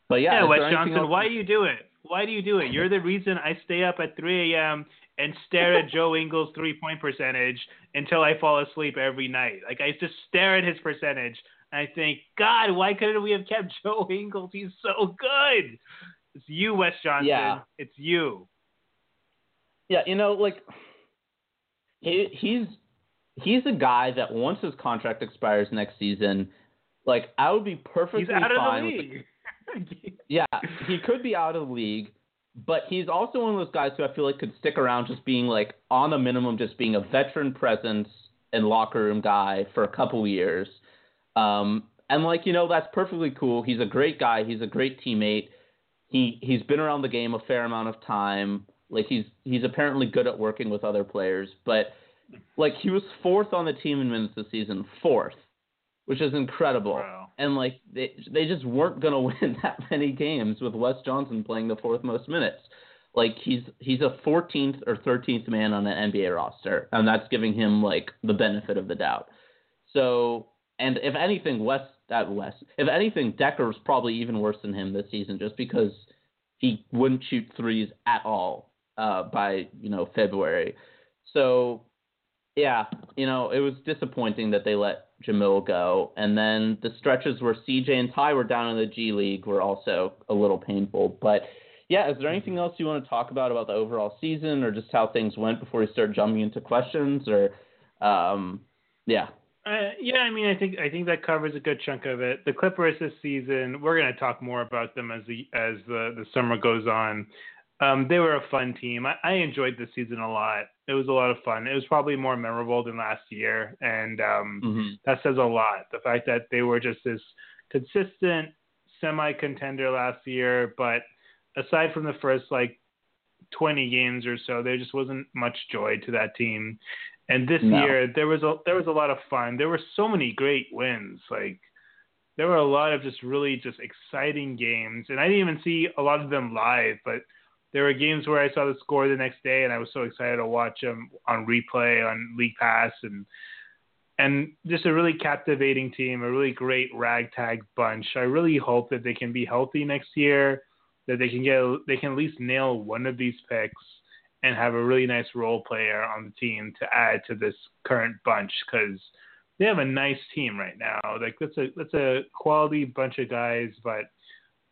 but yeah, yeah Wes Johnson, why do you do it? Why do you do it? You're the reason I stay up at 3 a.m. and stare at Joe Ingles' three point percentage until I fall asleep every night. Like I just stare at his percentage and I think, God, why couldn't we have kept Joe Ingles? He's so good. It's you, Wes Johnson. Yeah. It's you. Yeah, you know, like he he's he's a guy that once his contract expires next season, like I would be perfectly He's out of fine the yeah, he could be out of the league, but he's also one of those guys who I feel like could stick around just being like on the minimum, just being a veteran presence and locker room guy for a couple years. Um, and like you know, that's perfectly cool. He's a great guy. He's a great teammate. He he's been around the game a fair amount of time. Like he's he's apparently good at working with other players, but like he was fourth on the team in minutes this season, fourth, which is incredible. Wow. And like they they just weren't gonna win that many games with Wes Johnson playing the fourth most minutes. Like he's he's a 14th or 13th man on an NBA roster, and that's giving him like the benefit of the doubt. So, and if anything, Wes that Wes, if anything, Dekker was probably even worse than him this season, just because he wouldn't shoot threes at all uh, by you know February. So yeah, you know, it was disappointing that they let Jamil go. And then the stretches where CJ and Ty were down in the G League were also a little painful. But yeah, is there anything else you want to talk about about the overall season or just how things went before we start jumping into questions or um yeah. Uh, yeah, I mean, I think I think that covers a good chunk of it. The Clippers this season, we're going to talk more about them as the as the the summer goes on. Um, they were a fun team. I, I enjoyed the season a lot. It was a lot of fun. It was probably more memorable than last year, and um, Mm-hmm. that says a lot. The fact that they were just this consistent semi contender last year, but aside from the first like 20 games or so, there just wasn't much joy to that team. And this No. year there was a there was a lot of fun. There were so many great wins. Like there were a lot of just really just exciting games, and I didn't even see a lot of them live, but there were games where I saw the score the next day, and I was so excited to watch them on replay on League Pass, and and just a really captivating team, a really great ragtag bunch. I really hope that they can be healthy next year, that they can get they can at least nail one of these picks and have a really nice role player on the team to add to this current bunch because they have a nice team right now. Like that's a that's a quality bunch of guys, but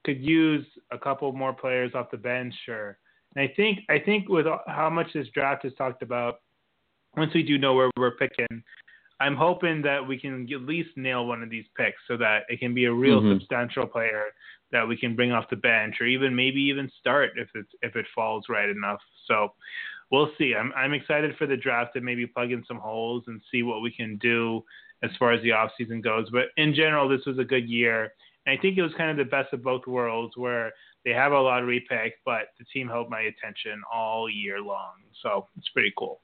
could use a couple more players off the bench. Or and I think I think with how much this draft is talked about, once we do know where we're picking, I'm hoping that we can at least nail one of these picks so that it can be a real Mhm. substantial player that we can bring off the bench or even maybe even start if it's if it falls right enough. So we'll see. I'm I'm excited for the draft to maybe plug in some holes and see what we can do as far as the off season goes. But in general, this was a good year. And I think it was kind of the best of both worlds where they have a lottery pick, but the team held my attention all year long. So it's pretty cool.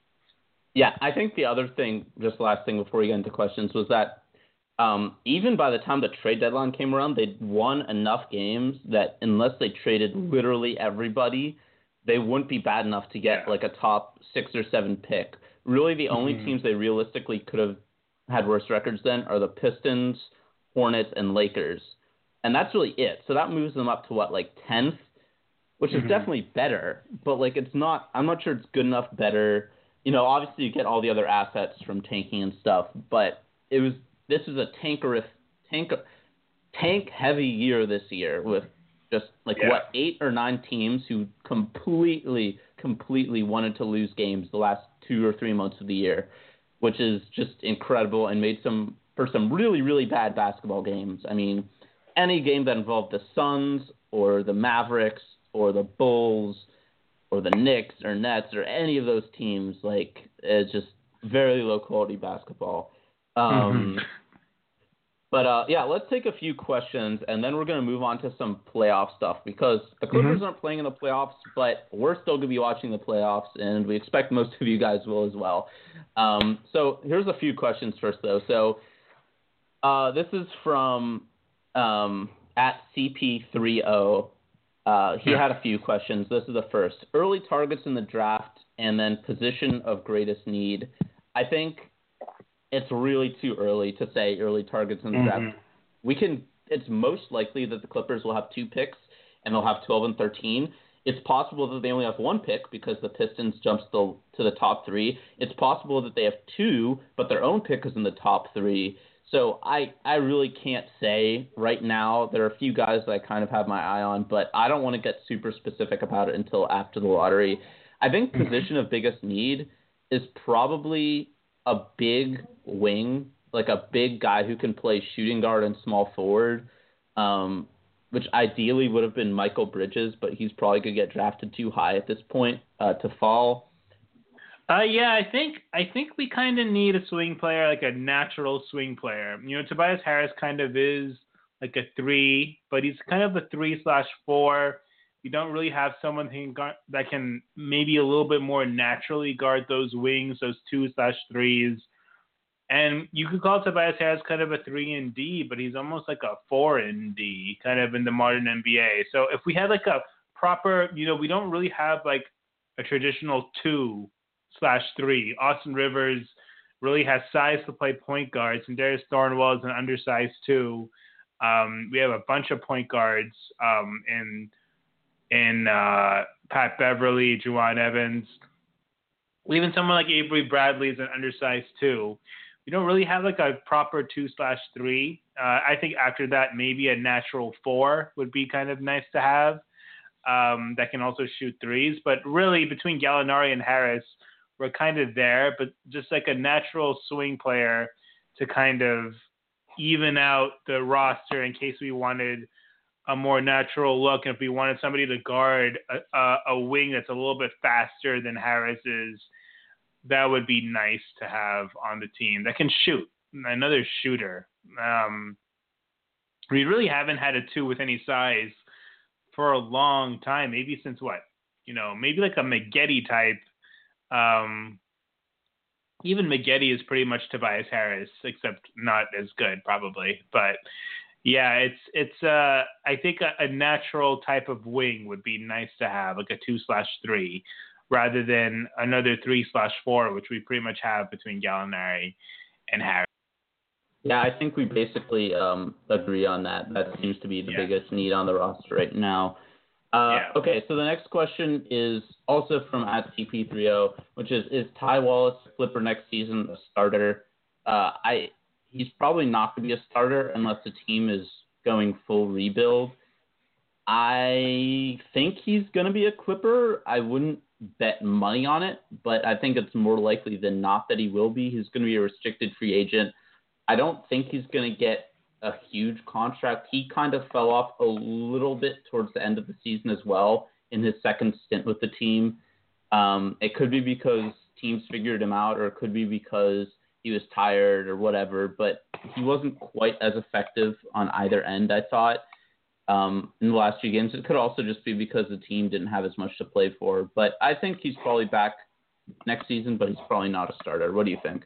Yeah, I think the other thing, just last thing before we get into questions, was that um, even by the time the trade deadline came around, they'd won enough games that unless they traded literally everybody, they wouldn't be bad enough to get Yeah. like a top six or seven pick. Really, the only Mhm. teams they realistically could have had worse records than are the Pistons, Hornets, and Lakers, and that's really it. So that moves them up to what, like tenth, which is Mhm. definitely better, but like it's not. I'm not sure it's good enough. Better you know, obviously you get all the other assets from tanking and stuff, but it was this is a tankerific tank tank heavy year this year with just like Yeah. what eight or nine teams who completely completely wanted to lose games the last two or three months of the year, which is just incredible and made some for some really really bad basketball games. I mean, any game that involved the Suns or the Mavericks or the Bulls or the Knicks or Nets or any of those teams, like it's just very low quality basketball. Um, But uh, yeah, let's take a few questions and then we're going to move on to some playoff stuff because the Clippers aren't playing in the playoffs, but we're still going to be watching the playoffs and we expect most of you guys will as well. Um, so here's a few questions first though. So uh, this is from um, at CP30. Uh, he Yeah. had a few questions. This is the first. Early targets in the draft and then position of greatest need. I think it's really too early to say early targets in the Mhm. draft. We can. It's most likely that the Clippers will have two picks and they'll have 12 and 13. It's possible that they only have one pick because the Pistons jumps the, to the top three. It's possible that they have two, but their own pick is in the top three. So I, I really can't say right now. There are a few guys that I kind of have my eye on, but I don't want to get super specific about it until after the lottery. I think position of biggest need is probably a big wing, like a big guy who can play shooting guard and small forward, um, which ideally would have been Mikal Bridges, but he's probably going to get drafted too high at this point uh, to fall. Uh, yeah, I think I think we kind of need a swing player, like a natural swing player. You know, Tobias Harris kind of is like a three, but he's kind of a three slash four. You don't really have someone that can maybe a little bit more naturally guard those wings, those two slash threes. And you could call Tobias Harris kind of a three in D, but he's almost like a four in D, kind of in the modern NBA. So if we had like a proper, you know, we don't really have like a traditional two slash three. Austin Rivers really has size to play point guards, and Darius Thornwell is an undersized two. Um, we have a bunch of point guards um, in in uh, Pat Beverley, Jawun Evans, even someone like Avery Bradley is an undersized two. We don't really have like a proper two slash three. Uh, I think after that, maybe a natural four would be kind of nice to have. Um, that can also shoot threes, but really between Gallinari and Harris, we're kind of there. But just like a natural swing player to kind of even out the roster in case we wanted a more natural look. And if we wanted somebody to guard a, a, a wing that's a little bit faster than Harris is, that would be nice to have on the team that can shoot. Another shooter. Um, we really haven't had a two with any size for a long time. Maybe since what? You know, maybe like a Maggette type. Um, even Maggette is pretty much Tobias Harris, except not as good probably. But yeah, it's it's uh I think a, a natural type of wing would be nice to have, like a two slash three, rather than another three slash four, which we pretty much have between Gallinari and Harris. Yeah, I think we basically um, agree on that. That seems to be the yeah. biggest need on the roster right now. Uh, yeah. Okay, so the next question is also from at CP30, which is Is Ty Wallace Clipper next season a starter? Uh, I He's probably not going to be a starter unless the team is going full rebuild. I think he's going to be a Clipper. I wouldn't bet money on it, but I think it's more likely than not that he will be. He's going to be a restricted free agent. I don't think he's going to get a huge contract. He kind of fell off a little bit towards the end of the season as well in his second stint with the team. Um, it could be because teams figured him out, or it could be because he was tired or whatever. But he wasn't quite as effective on either end. I thought um, in the last few games. It could also just be because the team didn't have as much to play for. But I think he's probably back next season, but he's probably not a starter. What do you think?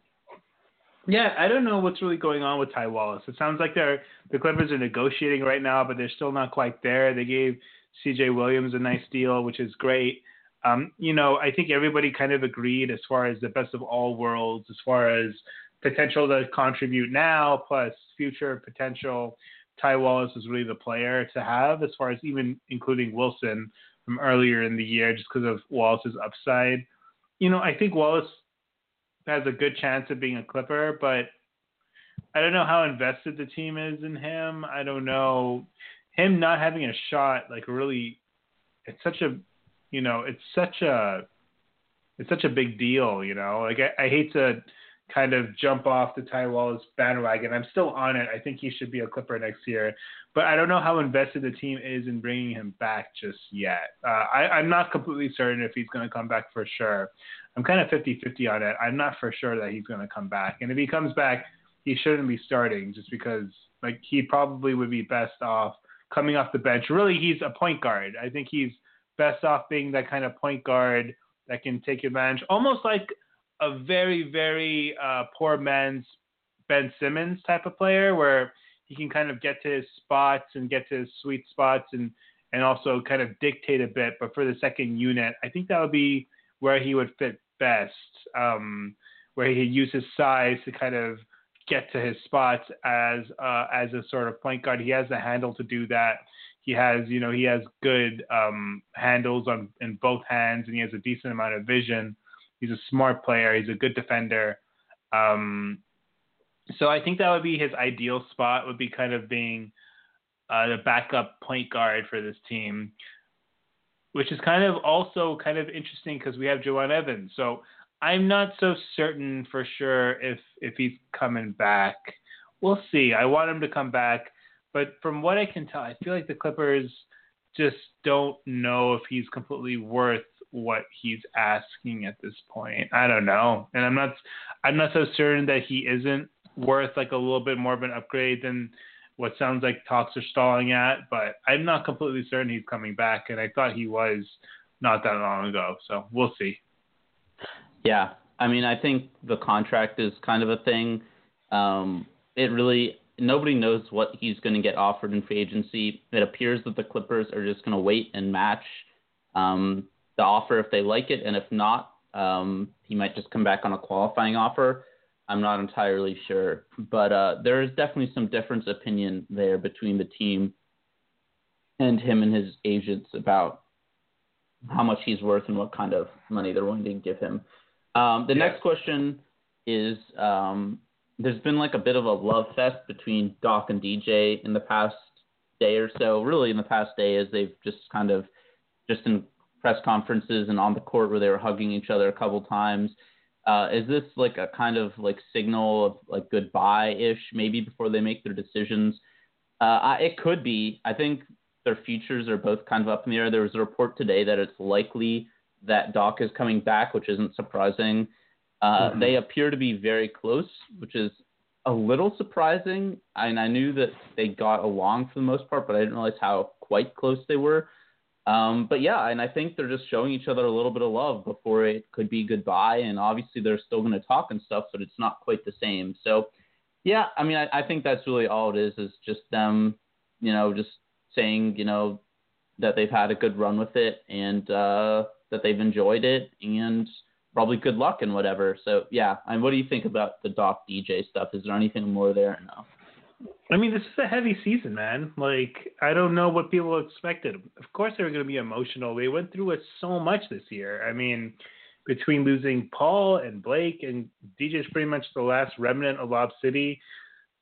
Yeah, I don't know what's really going on with Ty Wallace. It sounds like they're the Clippers are negotiating right now, but they're still not quite there. They gave C.J. Williams a nice deal, which is great. Um, you know, I think everybody kind of agreed as far as the best of all worlds, as far as potential to contribute now plus future potential. Ty Wallace is really the player to have, as far as even including Wilson from earlier in the year, just because of Wallace's upside. You know, I think Wallace has a good chance of being a Clipper, but I don't know how invested the team is in him. I don't know him not having a shot. Like really, it's such a, you know, it's such a, it's such a big deal. You know, like I, I hate to kind of jump off the Ty Wallace bandwagon. I'm still on it. I think he should be a Clipper next year, but I don't know how invested the team is in bringing him back just yet. Uh, I, am not completely certain if he's going to come back for sure. I'm kind of 50-50 on it. I'm not for sure that he's going to come back, and if he comes back, he shouldn't be starting just because like he probably would be best off coming off the bench. Really, he's a point guard. I think he's best off being that kind of point guard that can take advantage, almost like a very, very uh, poor man's Ben Simmons type of player where he can kind of get to his spots and get to his sweet spots and, and also kind of dictate a bit. But for the second unit, I think that would be where he would fit best, um, where he could use his size to kind of get to his spots as uh, as a sort of point guard. He has the handle to do that. He has, you know, he has good um, handles on in both hands, and he has a decent amount of vision. He's a smart player. He's a good defender. Um, so I think that would be his ideal spot. Would be kind of being uh, the backup point guard for this team, which is kind of also kind of interesting because we have Jawun Evans. So I'm not so certain for sure if if he's coming back. We'll see. I want him to come back, but from what I can tell, I feel like the Clippers just don't know if he's completely worth what he's asking at this point. I don't know, and I'm not I'm not so certain that he isn't worth like a little bit more of an upgrade than what sounds like talks are stalling at. But I'm not completely certain he's coming back, and I thought he was not that long ago. So we'll see. Yeah, I mean, I think the contract is kind of a thing. Um, it really nobody knows what he's going to get offered in free agency. It appears that the Clippers are just going to wait and match um, the offer if they like it, and if not, um, he might just come back on a qualifying offer. I'm not entirely sure, but uh, there is definitely some difference opinion there between the team and him and his agents about how much he's worth and what kind of money they're willing to give him. Um, the yeah. next question is um, there's been like a bit of a love fest between Doc and DJ in the past day or so. Really, in the past day, as they've just kind of just in press conferences and on the court where they were hugging each other a couple times. Uh, is this like a kind of like signal of like goodbye ish, maybe before they make their decisions? Uh, it could be. I think their futures are both kind of up in the air. There was a report today that it's likely that Doc is coming back, which isn't surprising. Uh, mm-hmm. They appear to be very close, which is a little surprising. And I knew that they got along for the most part, but I didn't realize how quite close they were. Um, but yeah, and I think they're just showing each other a little bit of love before it could be goodbye. And obviously, they're still going to talk and stuff, but it's not quite the same. So, yeah, I mean, I, I think that's really all it is is just them, you know, just saying, you know, that they've had a good run with it and uh, that they've enjoyed it and probably good luck and whatever. So yeah, and what do you think about the Doc DJ stuff? Is there anything more there? No. I mean, this is a heavy season, man. Like, I don't know what people expected. Of course, they were going to be emotional. They went through it so much this year. I mean, between losing Paul and Blake, and DJ's pretty much the last remnant of Lob City.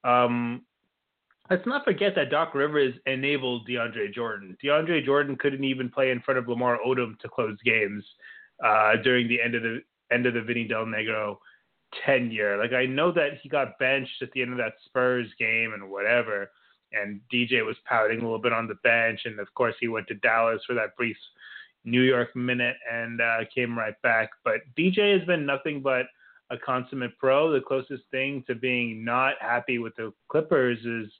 Um, let's not forget that Doc Rivers enabled DeAndre Jordan. DeAndre Jordan couldn't even play in front of Lamar Odom to close games uh, during the end of the end of the Vinny Del Negro tenure. Like I know that he got benched at the end of that Spurs game and whatever, and DJ was pouting a little bit on the bench, and of course he went to Dallas for that brief New York minute and uh, came right back. But DJ has been nothing but a consummate pro. The closest thing to being not happy with the Clippers is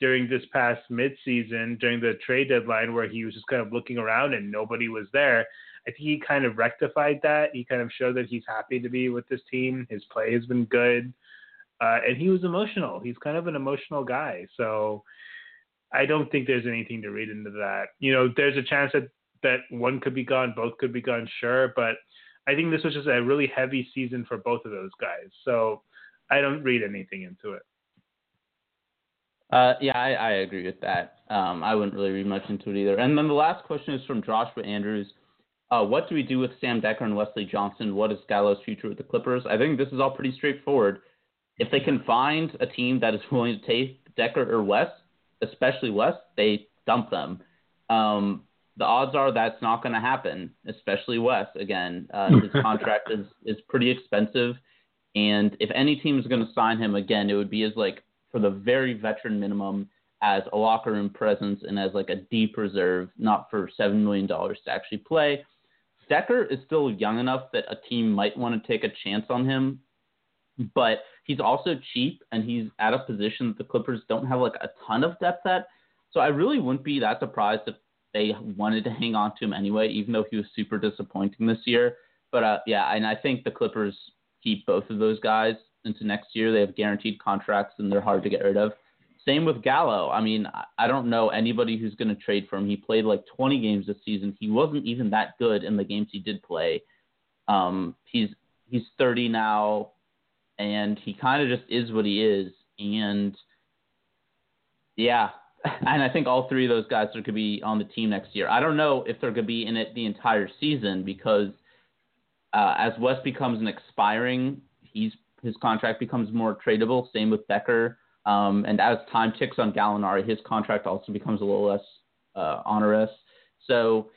during this past midseason, during the trade deadline, where he was just kind of looking around and nobody was there. I think he kind of rectified that. He kind of showed that he's happy to be with this team. His play has been good, uh, and he was emotional. He's kind of an emotional guy, so I don't think there's anything to read into that. You know, there's a chance that that one could be gone, both could be gone, sure, but I think this was just a really heavy season for both of those guys. So I don't read anything into it. Uh, yeah, I, I agree with that. Um, I wouldn't really read much into it either. And then the last question is from Joshua Andrews. Uh, what do we do with Sam Dekker and Wesley Johnson? What is Gallo's future with the Clippers? I think this is all pretty straightforward. If they can find a team that is willing to take Dekker or West, especially West, they dump them. Um, the odds are that's not going to happen, especially West. Again, uh, his contract is is pretty expensive, and if any team is going to sign him again, it would be as like for the very veteran minimum as a locker room presence and as like a deep reserve, not for seven million dollars to actually play. Dekker is still young enough that a team might want to take a chance on him, but he's also cheap and he's at a position that the Clippers don't have like a ton of depth at. So I really wouldn't be that surprised if they wanted to hang on to him anyway, even though he was super disappointing this year. But uh, yeah, and I think the Clippers keep both of those guys into next year. They have guaranteed contracts and they're hard to get rid of. Same with Gallo. I mean, I don't know anybody who's going to trade for him. He played like 20 games this season. He wasn't even that good in the games he did play. Um, he's he's 30 now, and he kind of just is what he is. And yeah, and I think all three of those guys are going to be on the team next year. I don't know if they're going to be in it the entire season because uh, as West becomes an expiring, he's his contract becomes more tradable. Same with Dekker. Um, and as time ticks on Gallinari, his contract also becomes a little less uh, onerous. So,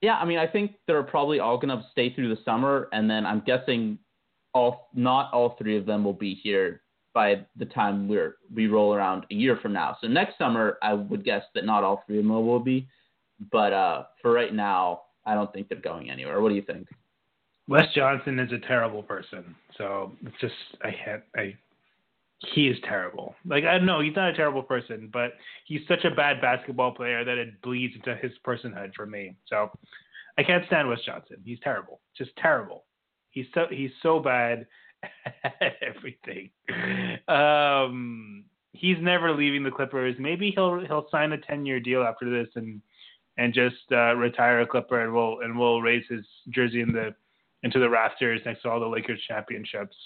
Yeah, I mean, I think they're probably all going to stay through the summer, and then I'm guessing all not all three of them will be here by the time we're we roll around a year from now. So next summer, I would guess that not all three of them will be, but uh, for right now, I don't think they're going anywhere. What do you think? Wes Johnson is a terrible person. So it's just I had I he is terrible. Like I know, he's not a terrible person, but he's such a bad basketball player that it bleeds into his personhood for me. So I can't stand Wes Johnson. He's terrible. Just terrible. He's so he's so bad at everything. Um he's never leaving the Clippers. Maybe he'll he'll sign a ten year deal after this and and just uh, retire a Clipper and we'll and we'll raise his jersey in the into the rafters next to all the Lakers championships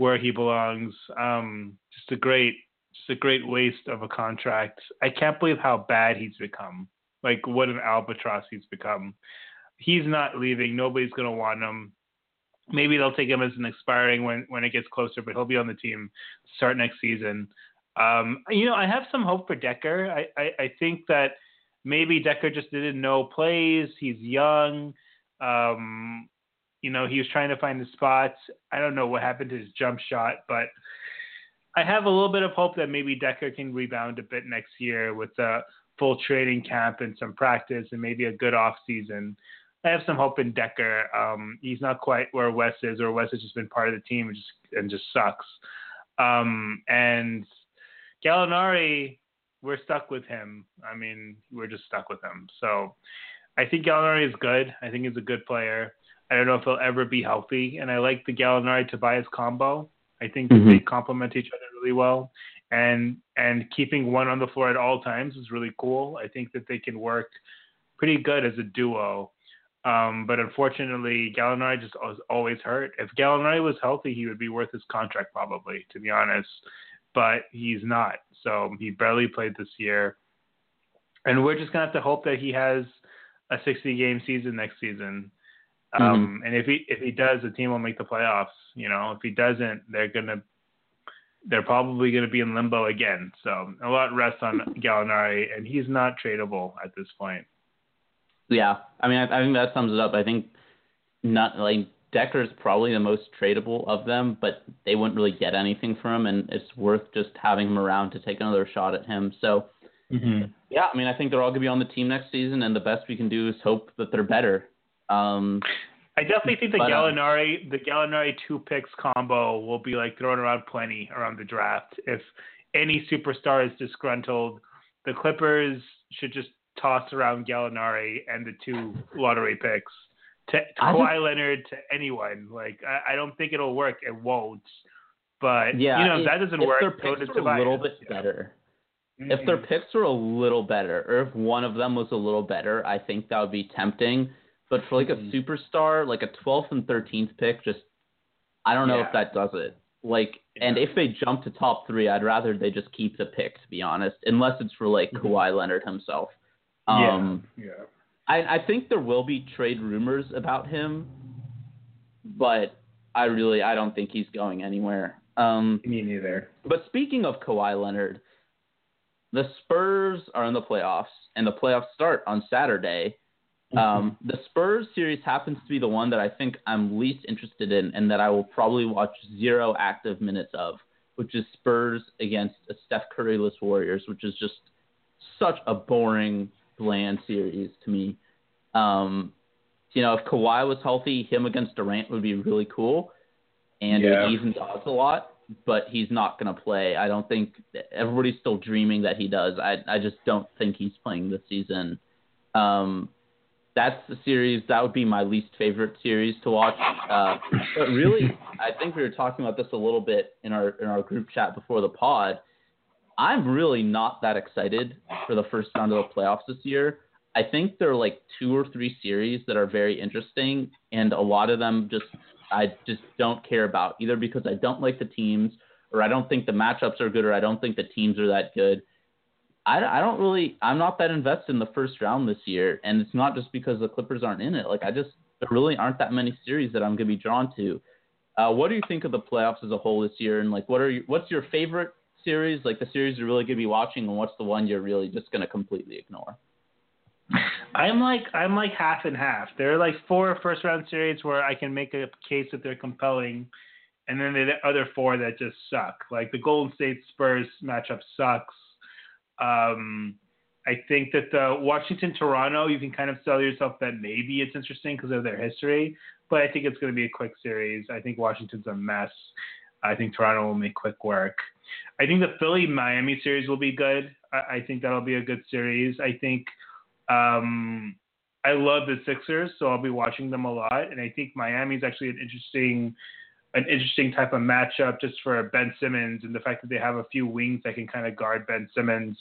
where he belongs. Um, just a great, just a great waste of a contract. I can't believe how bad he's become. Like what an albatross he's become. He's not leaving. Nobody's gonna want him. Maybe they'll take him as an expiring when when it gets closer, but he'll be on the team start next season. Um, you know, I have some hope for Dekker. I, I, I think that maybe Dekker just didn't know plays. He's young. Um, you know, he was trying to find the spots. I don't know what happened to his jump shot, but I have a little bit of hope that maybe Dekker can rebound a bit next year with a full training camp and some practice and maybe a good off season. I have some hope in Dekker. Um, he's not quite where Wes is, or Wes has just been part of the team and just and just sucks. Um, and Gallinari, we're stuck with him. I mean, we're just stuck with him. So I think Gallinari is good. I think he's a good player. I don't know if he'll ever be healthy. And I like the Gallinari Tobias combo. I think mm-hmm. they complement each other really well. And and keeping one on the floor at all times is really cool. I think that they can work pretty good as a duo. Um, but unfortunately, Gallinari just was always hurt. If Gallinari was healthy, he would be worth his contract probably, to be honest. But he's not. So he barely played this year. And we're just gonna have to hope that he has a 60 game season next season. Mm-hmm. Um, mm-hmm. And if he if he does, the team will make the playoffs. You know, if he doesn't, they're gonna they're probably going to be in limbo again. So a lot rests on Gallinari, and he's not tradable at this point. Yeah, I mean, I, I think that sums it up. I think not like Dekker is probably the most tradable of them, but they wouldn't really get anything from him, and it's worth just having him around to take another shot at him. So, mm-hmm. yeah, I mean, I think they're all going to be on the team next season, and the best we can do is hope that they're better. Um, I definitely think the but, um, Gallinari um, the Gallinari two picks combo will be like thrown around plenty around the draft. If any superstar is disgruntled, the Clippers should just toss around Gallinari and the two lottery picks to, to Kawhi Leonard to anyone. Like I, I, don't think it'll work. It won't. But yeah, you know if, that doesn't if work, their picks were a little bit yeah. better. Mm-hmm. If their picks were a little better, or if one of them was a little better, I think that would be tempting. But for like a mm-hmm. superstar, like a 12th and 13th pick, just I don't know yeah. if that does it. Like, yeah. and if they jump to top three, I'd rather they just keep the pick, to be honest, unless it's for like mm-hmm. Kawhi Leonard himself. Um, yeah. Yeah. I, I think there will be trade rumors about him, but I really I don't think he's going anywhere. Um, Me neither. But speaking of Kawhi Leonard, the Spurs are in the playoffs, and the playoffs start on Saturday. Mm-hmm. Um, the Spurs series happens to be the one that I think I'm least interested in, and that I will probably watch zero active minutes of, which is Spurs against a Steph Curryless Warriors, which is just such a boring, bland series to me. Um, you know, if Kawhi was healthy, him against Durant would be really cool, and yeah. it would even odds a lot. But he's not going to play. I don't think everybody's still dreaming that he does. I I just don't think he's playing this season. Um, that's the series that would be my least favorite series to watch. Uh, but really, I think we were talking about this a little bit in our in our group chat before the pod. I'm really not that excited for the first round of the playoffs this year. I think there are like two or three series that are very interesting, and a lot of them just I just don't care about either because I don't like the teams, or I don't think the matchups are good, or I don't think the teams are that good. I, I don't really I'm not that invested in the first round this year, and it's not just because the Clippers aren't in it. Like I just there really aren't that many series that I'm gonna be drawn to. Uh, what do you think of the playoffs as a whole this year, and like what are you, what's your favorite series? Like the series you're really gonna be watching, and what's the one you're really just gonna completely ignore? I'm like I'm like half and half. There are like four first round series where I can make a case that they're compelling, and then the other four that just suck. Like the Golden State Spurs matchup sucks. Um, I think that the Washington Toronto, you can kind of sell yourself that maybe it's interesting because of their history, but I think it's going to be a quick series. I think Washington's a mess. I think Toronto will make quick work. I think the Philly Miami series will be good. I, I think that'll be a good series. I think um, I love the Sixers, so I'll be watching them a lot. And I think Miami is actually an interesting, an interesting type of matchup just for Ben Simmons and the fact that they have a few wings that can kind of guard Ben Simmons.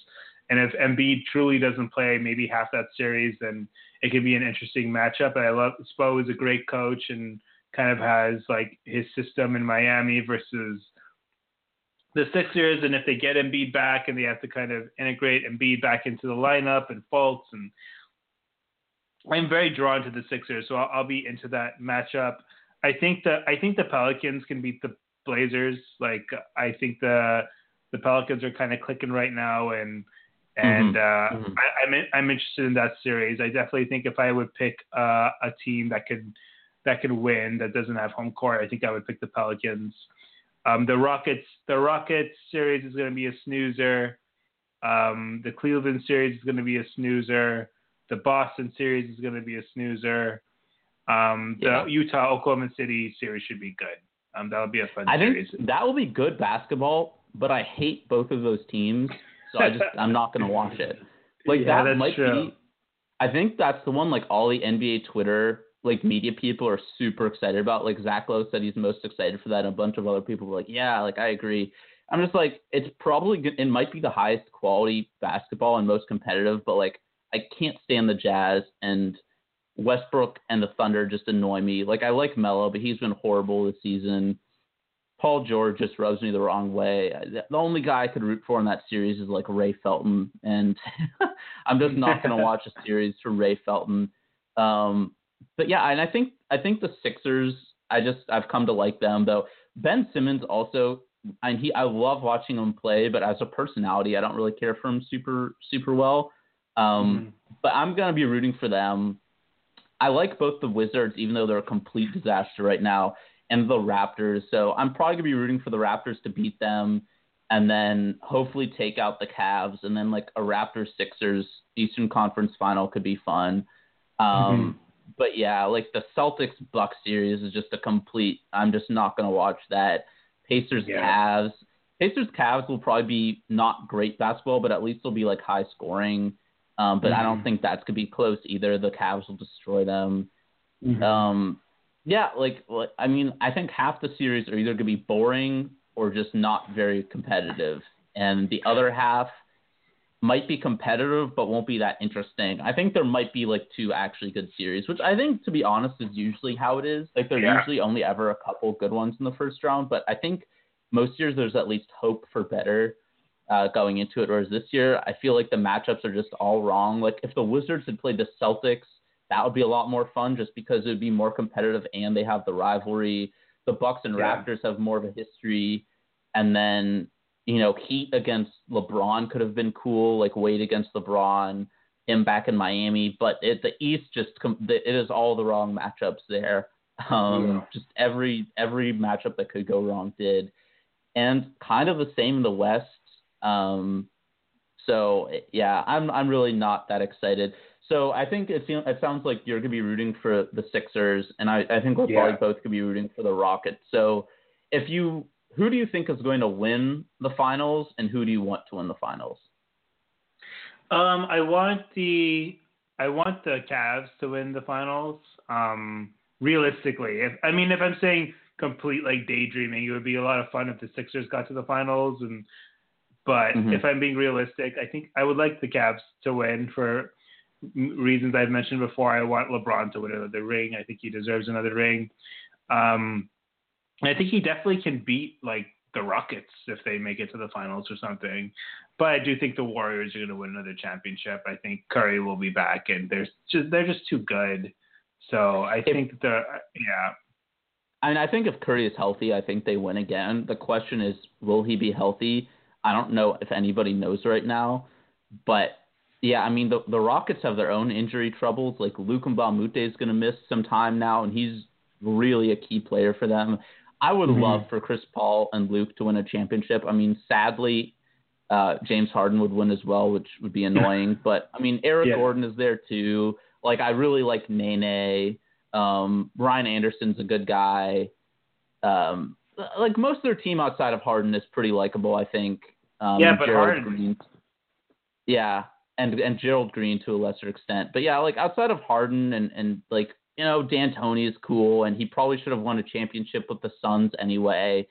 And if Embiid truly doesn't play maybe half that series, then it could be an interesting matchup. And I love Spo is a great coach and kind of has like his system in Miami versus the Sixers, and if they get Embiid back and they have to kind of integrate Embiid back into the lineup and Fultz, and I'm very drawn to the Sixers, so I'll, I'll be into that matchup. I think the I think the Pelicans can beat the Blazers. Like I think the the Pelicans are kind of clicking right now, and and mm-hmm. Uh, mm-hmm. I, am I'm, I'm interested in that series. I definitely think if I would pick uh, a team that could that could win that doesn't have home court, I think I would pick the Pelicans. Um, the Rockets, the Rockets series is going to be a snoozer. Um, the Cleveland series is going to be a snoozer. The Boston series is going to be a snoozer. Um, the yeah. Utah Oklahoma City series should be good. Um, that'll be a fun I series. think that will be good basketball, but I hate both of those teams, so I just I'm not going to watch it. Like yeah, that might true. be. I think that's the one. Like all the NBA Twitter like media people are super excited about. Like Zach Lowe said he's most excited for that, and a bunch of other people were like, yeah, like I agree. I'm just like, it's probably it might be the highest quality basketball and most competitive, but like I can't stand the Jazz and Westbrook and the Thunder just annoy me. Like I like Melo, but he's been horrible this season. Paul George just rubs me the wrong way. The only guy I could root for in that series is like Ray Felton, and I'm just not going to watch a series for Ray Felton. Um, but yeah, and I think I think the Sixers. I just I've come to like them though. Ben Simmons also, and he I love watching him play, but as a personality, I don't really care for him super super well. Um, mm-hmm. But I'm gonna be rooting for them. I like both the Wizards, even though they're a complete disaster right now, and the Raptors. So I'm probably gonna be rooting for the Raptors to beat them, and then hopefully take out the Cavs, and then like a Raptors Sixers Eastern Conference Final could be fun. Um, mm-hmm but yeah, like the Celtics Bucks series is just a complete. I'm just not gonna watch that. Pacers yeah. Cavs. Pacers Cavs will probably be not great basketball, but at least they'll be like high scoring. Um, but mm-hmm. I don't mm-hmm. think that's gonna be close either. The Cavs will destroy them. Mm-hmm. Um, yeah, like, like I mean, I think half the series are either gonna be boring or just not very competitive, and the other half might be competitive but won't be that interesting. I think there might be like two actually good series, which I think to be honest is usually how it is. Like there's yeah. usually only ever a couple good ones in the first round, but I think most years there's at least hope for better uh, going into it. Whereas this year, I feel like the matchups are just all wrong. Like if the Wizards had played the Celtics, that would be a lot more fun just because it would be more competitive and they have the rivalry. The Bucks and yeah. Raptors have more of a history, and then you know, Heat against LeBron could have been cool, like Wade against LeBron, him back in Miami. But it, the East just it is all the wrong matchups there. Um, yeah. Just every every matchup that could go wrong did, and kind of the same in the West. Um, so yeah, I'm I'm really not that excited. So I think it feels, it sounds like you're gonna be rooting for the Sixers, and I, I think we're yeah. probably both gonna be rooting for the Rockets. So if you who do you think is going to win the finals, and who do you want to win the finals? Um, I want the I want the Cavs to win the finals. Um, realistically, if I mean if I'm saying complete like daydreaming, it would be a lot of fun if the Sixers got to the finals. And but mm-hmm. if I'm being realistic, I think I would like the Cavs to win for reasons I've mentioned before. I want LeBron to win another ring. I think he deserves another ring. Um, I think he definitely can beat like the Rockets if they make it to the finals or something. But I do think the Warriors are going to win another championship. I think Curry will be back, and they're just they're just too good. So I think the yeah. I mean, I think if Curry is healthy, I think they win again. The question is, will he be healthy? I don't know if anybody knows right now, but yeah, I mean the the Rockets have their own injury troubles. Like Mbah a is going to miss some time now, and he's really a key player for them. I would mm-hmm. love for Chris Paul and Luke to win a championship. I mean, sadly, uh, James Harden would win as well, which would be annoying. but I mean, Eric yeah. Gordon is there too. Like I really like Nene. Um, Ryan Anderson's a good guy. Um, like most of their team outside of Harden is pretty likable, I think. Um, yeah, but Gerald Harden. Green, yeah, and and Gerald Green to a lesser extent. But yeah, like outside of Harden and and like you know D'Antoni is cool, and he probably should have won a championship with the Suns anyway.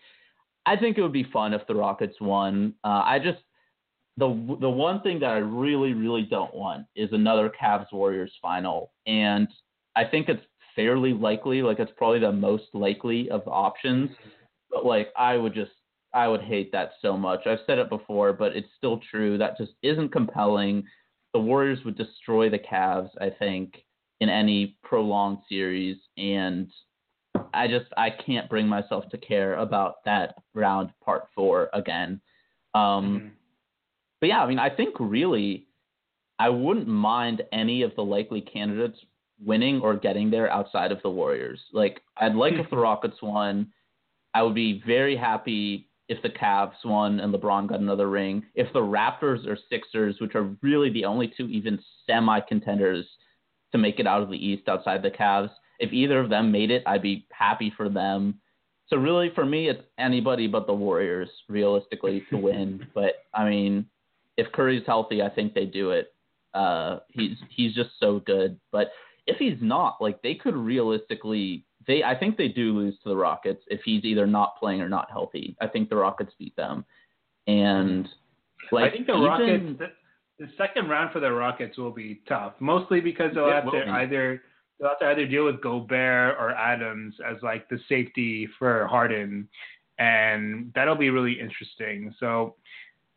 I think it would be fun if the Rockets won. Uh, I just the the one thing that I really really don't want is another Cavs Warriors final, and I think it's fairly likely. Like it's probably the most likely of the options, but like I would just I would hate that so much. I've said it before, but it's still true. That just isn't compelling. The Warriors would destroy the Cavs, I think, in any prolonged series, and I just I can't bring myself to care about that round part four again. Um, mm-hmm but yeah, I mean, I think really, I wouldn't mind any of the likely candidates winning or getting there outside of the Warriors. Like, I'd like if the. Rockets won. I would be very happy if the Cavs won and LeBron got another ring. If the Raptors or Sixers, which are really the only two even semi contenders to make it out of the East outside the Cavs, if either of them made it, I'd be happy for them. So really, for me, it's anybody but the Warriors, realistically, to win. but I mean, if Curry's healthy, I think they do it. Uh, he's he's just so good. But if he's not, like they could realistically, they I think they do lose to the Rockets if he's either not playing or not healthy. I think the Rockets beat them, and like I think the even, Rockets. The, the second round for the Rockets will be tough, mostly because they'll have to either they'll have to either deal with Gobert or Adams as like the safety for Harden, and that'll be really interesting. So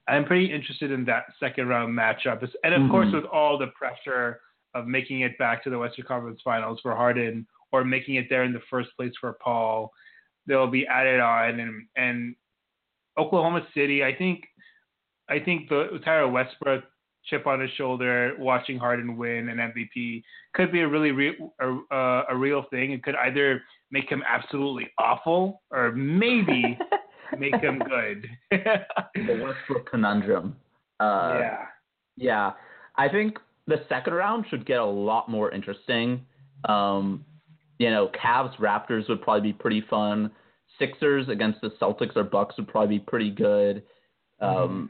I'm pretty interested in that second round matchup. And of mm-hmm. course, with all the pressure of making it back to the Western Conference Finals for Harden or making it there in the first place for Paul, they'll be added on. And, and Oklahoma City, I think, I think the Tyra Westbrook chip on his shoulder, watching Harden win an MVP could be a really real, a, a real thing. It could either make him absolutely awful or maybe make him good. the Westbrook conundrum. Uh, yeah. Yeah. I think the second round should get a lot more interesting. Um, you know, Cavs Raptors would probably be pretty fun. Sixers against the Celtics or Bucks would probably be pretty good. Um, mm-hmm.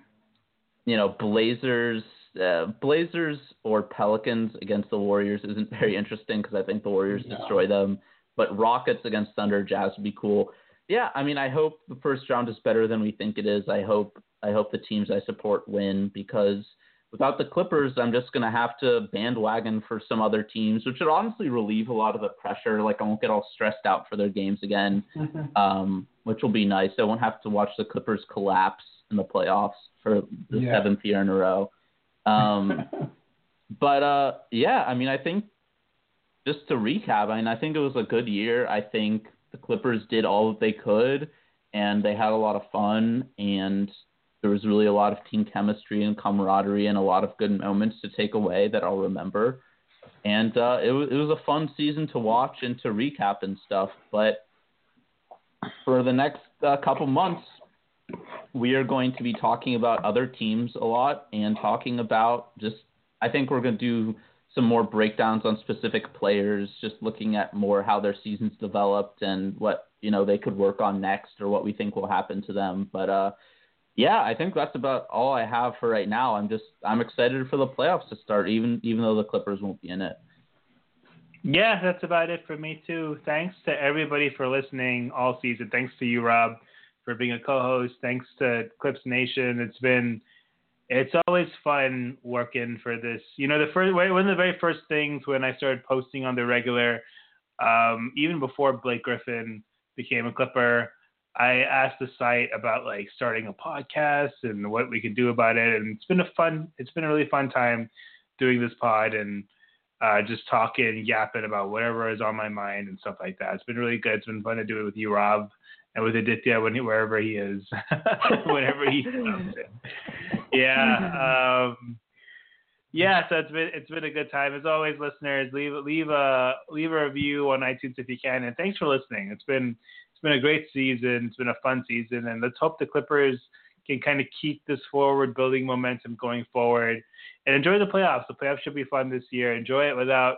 You know, Blazers, uh, Blazers or Pelicans against the Warriors isn't very interesting because I think the Warriors destroy them. But Rockets against Thunder, Jazz would be cool yeah, I mean, I hope the first round is better than we think it is. I hope I hope the teams I support win because without the Clippers, I'm just gonna have to bandwagon for some other teams, which would honestly relieve a lot of the pressure. Like I won't get all stressed out for their games again, um, which will be nice. I won't have to watch the Clippers collapse in the playoffs for the yeah. seventh year in a row. Um, but uh, yeah, I mean, I think just to recap, I mean, I think it was a good year. I think the Clippers did all that they could, and they had a lot of fun, and there was really a lot of team chemistry and camaraderie, and a lot of good moments to take away that I'll remember. And uh, it was it was a fun season to watch and to recap and stuff. But for the next uh, couple months, we are going to be talking about other teams a lot and talking about just I think we're going to do some more breakdowns on specific players, just looking at more how their seasons developed and what you know they could work on next or what we think will happen to them. But uh, yeah, I think that's about all I have for right now. I'm just I'm excited for the playoffs to start, even even though the Clippers won't be in it. Yeah, that's about it for me too. Thanks to everybody for listening all season. Thanks to you, Rob, for being a co-host. Thanks to Clips Nation. It's been it's always fun working for this. You know, the first one of the very first things when I started posting on the regular, um, even before Blake Griffin became a Clipper, I asked the site about like starting a podcast and what we could do about it, and it's been a fun, it's been a really fun time doing this pod and uh, just talking, yapping about whatever is on my mind and stuff like that. It's been really good. It's been fun to do it with you, Rob and with Aditya when he, wherever he is, whenever he comes in. Yeah. Um, Yeah, so it's been it's been a good time as always, listeners. Leave leave a leave a review on iTunes if you can, and thanks for listening. It's been been a great season. It's been a fun season, and let's hope the Clippers can kind of keep this forward, building momentum going forward, and enjoy the playoffs. The playoffs should be fun this year. Enjoy it without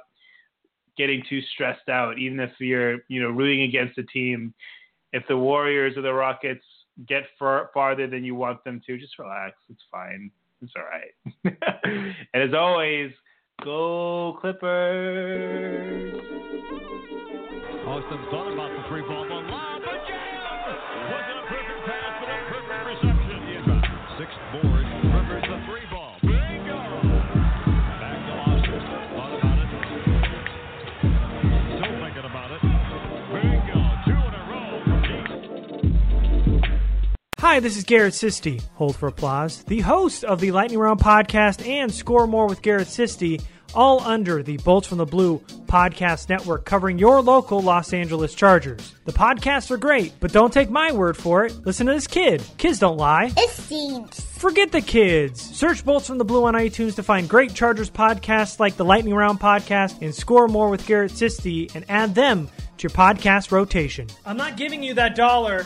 getting too stressed out, even if you're you know rooting against a team. If the Warriors or the Rockets get far, farther than you want them to, just relax. It's fine. It's all right. and as always, go Clippers. Austin thought about the three ball, Rivers the three ball. Bingo. Back to Austin. Thought about it. Still thinking about it. Bingo. Two in a row from. Hi, this is Garrett Sisti. Hold for applause. The host of the Lightning Round podcast and Score More with Garrett Sisti, all under the Bolts from the Blue podcast network, covering your local Los Angeles Chargers. The podcasts are great, but don't take my word for it. Listen to this kid. Kids don't lie. Forget the kids. Search Bolts from the Blue on iTunes to find great Chargers podcasts like the Lightning Round podcast and Score More with Garrett Sisti and add them to your podcast rotation. I'm not giving you that dollar.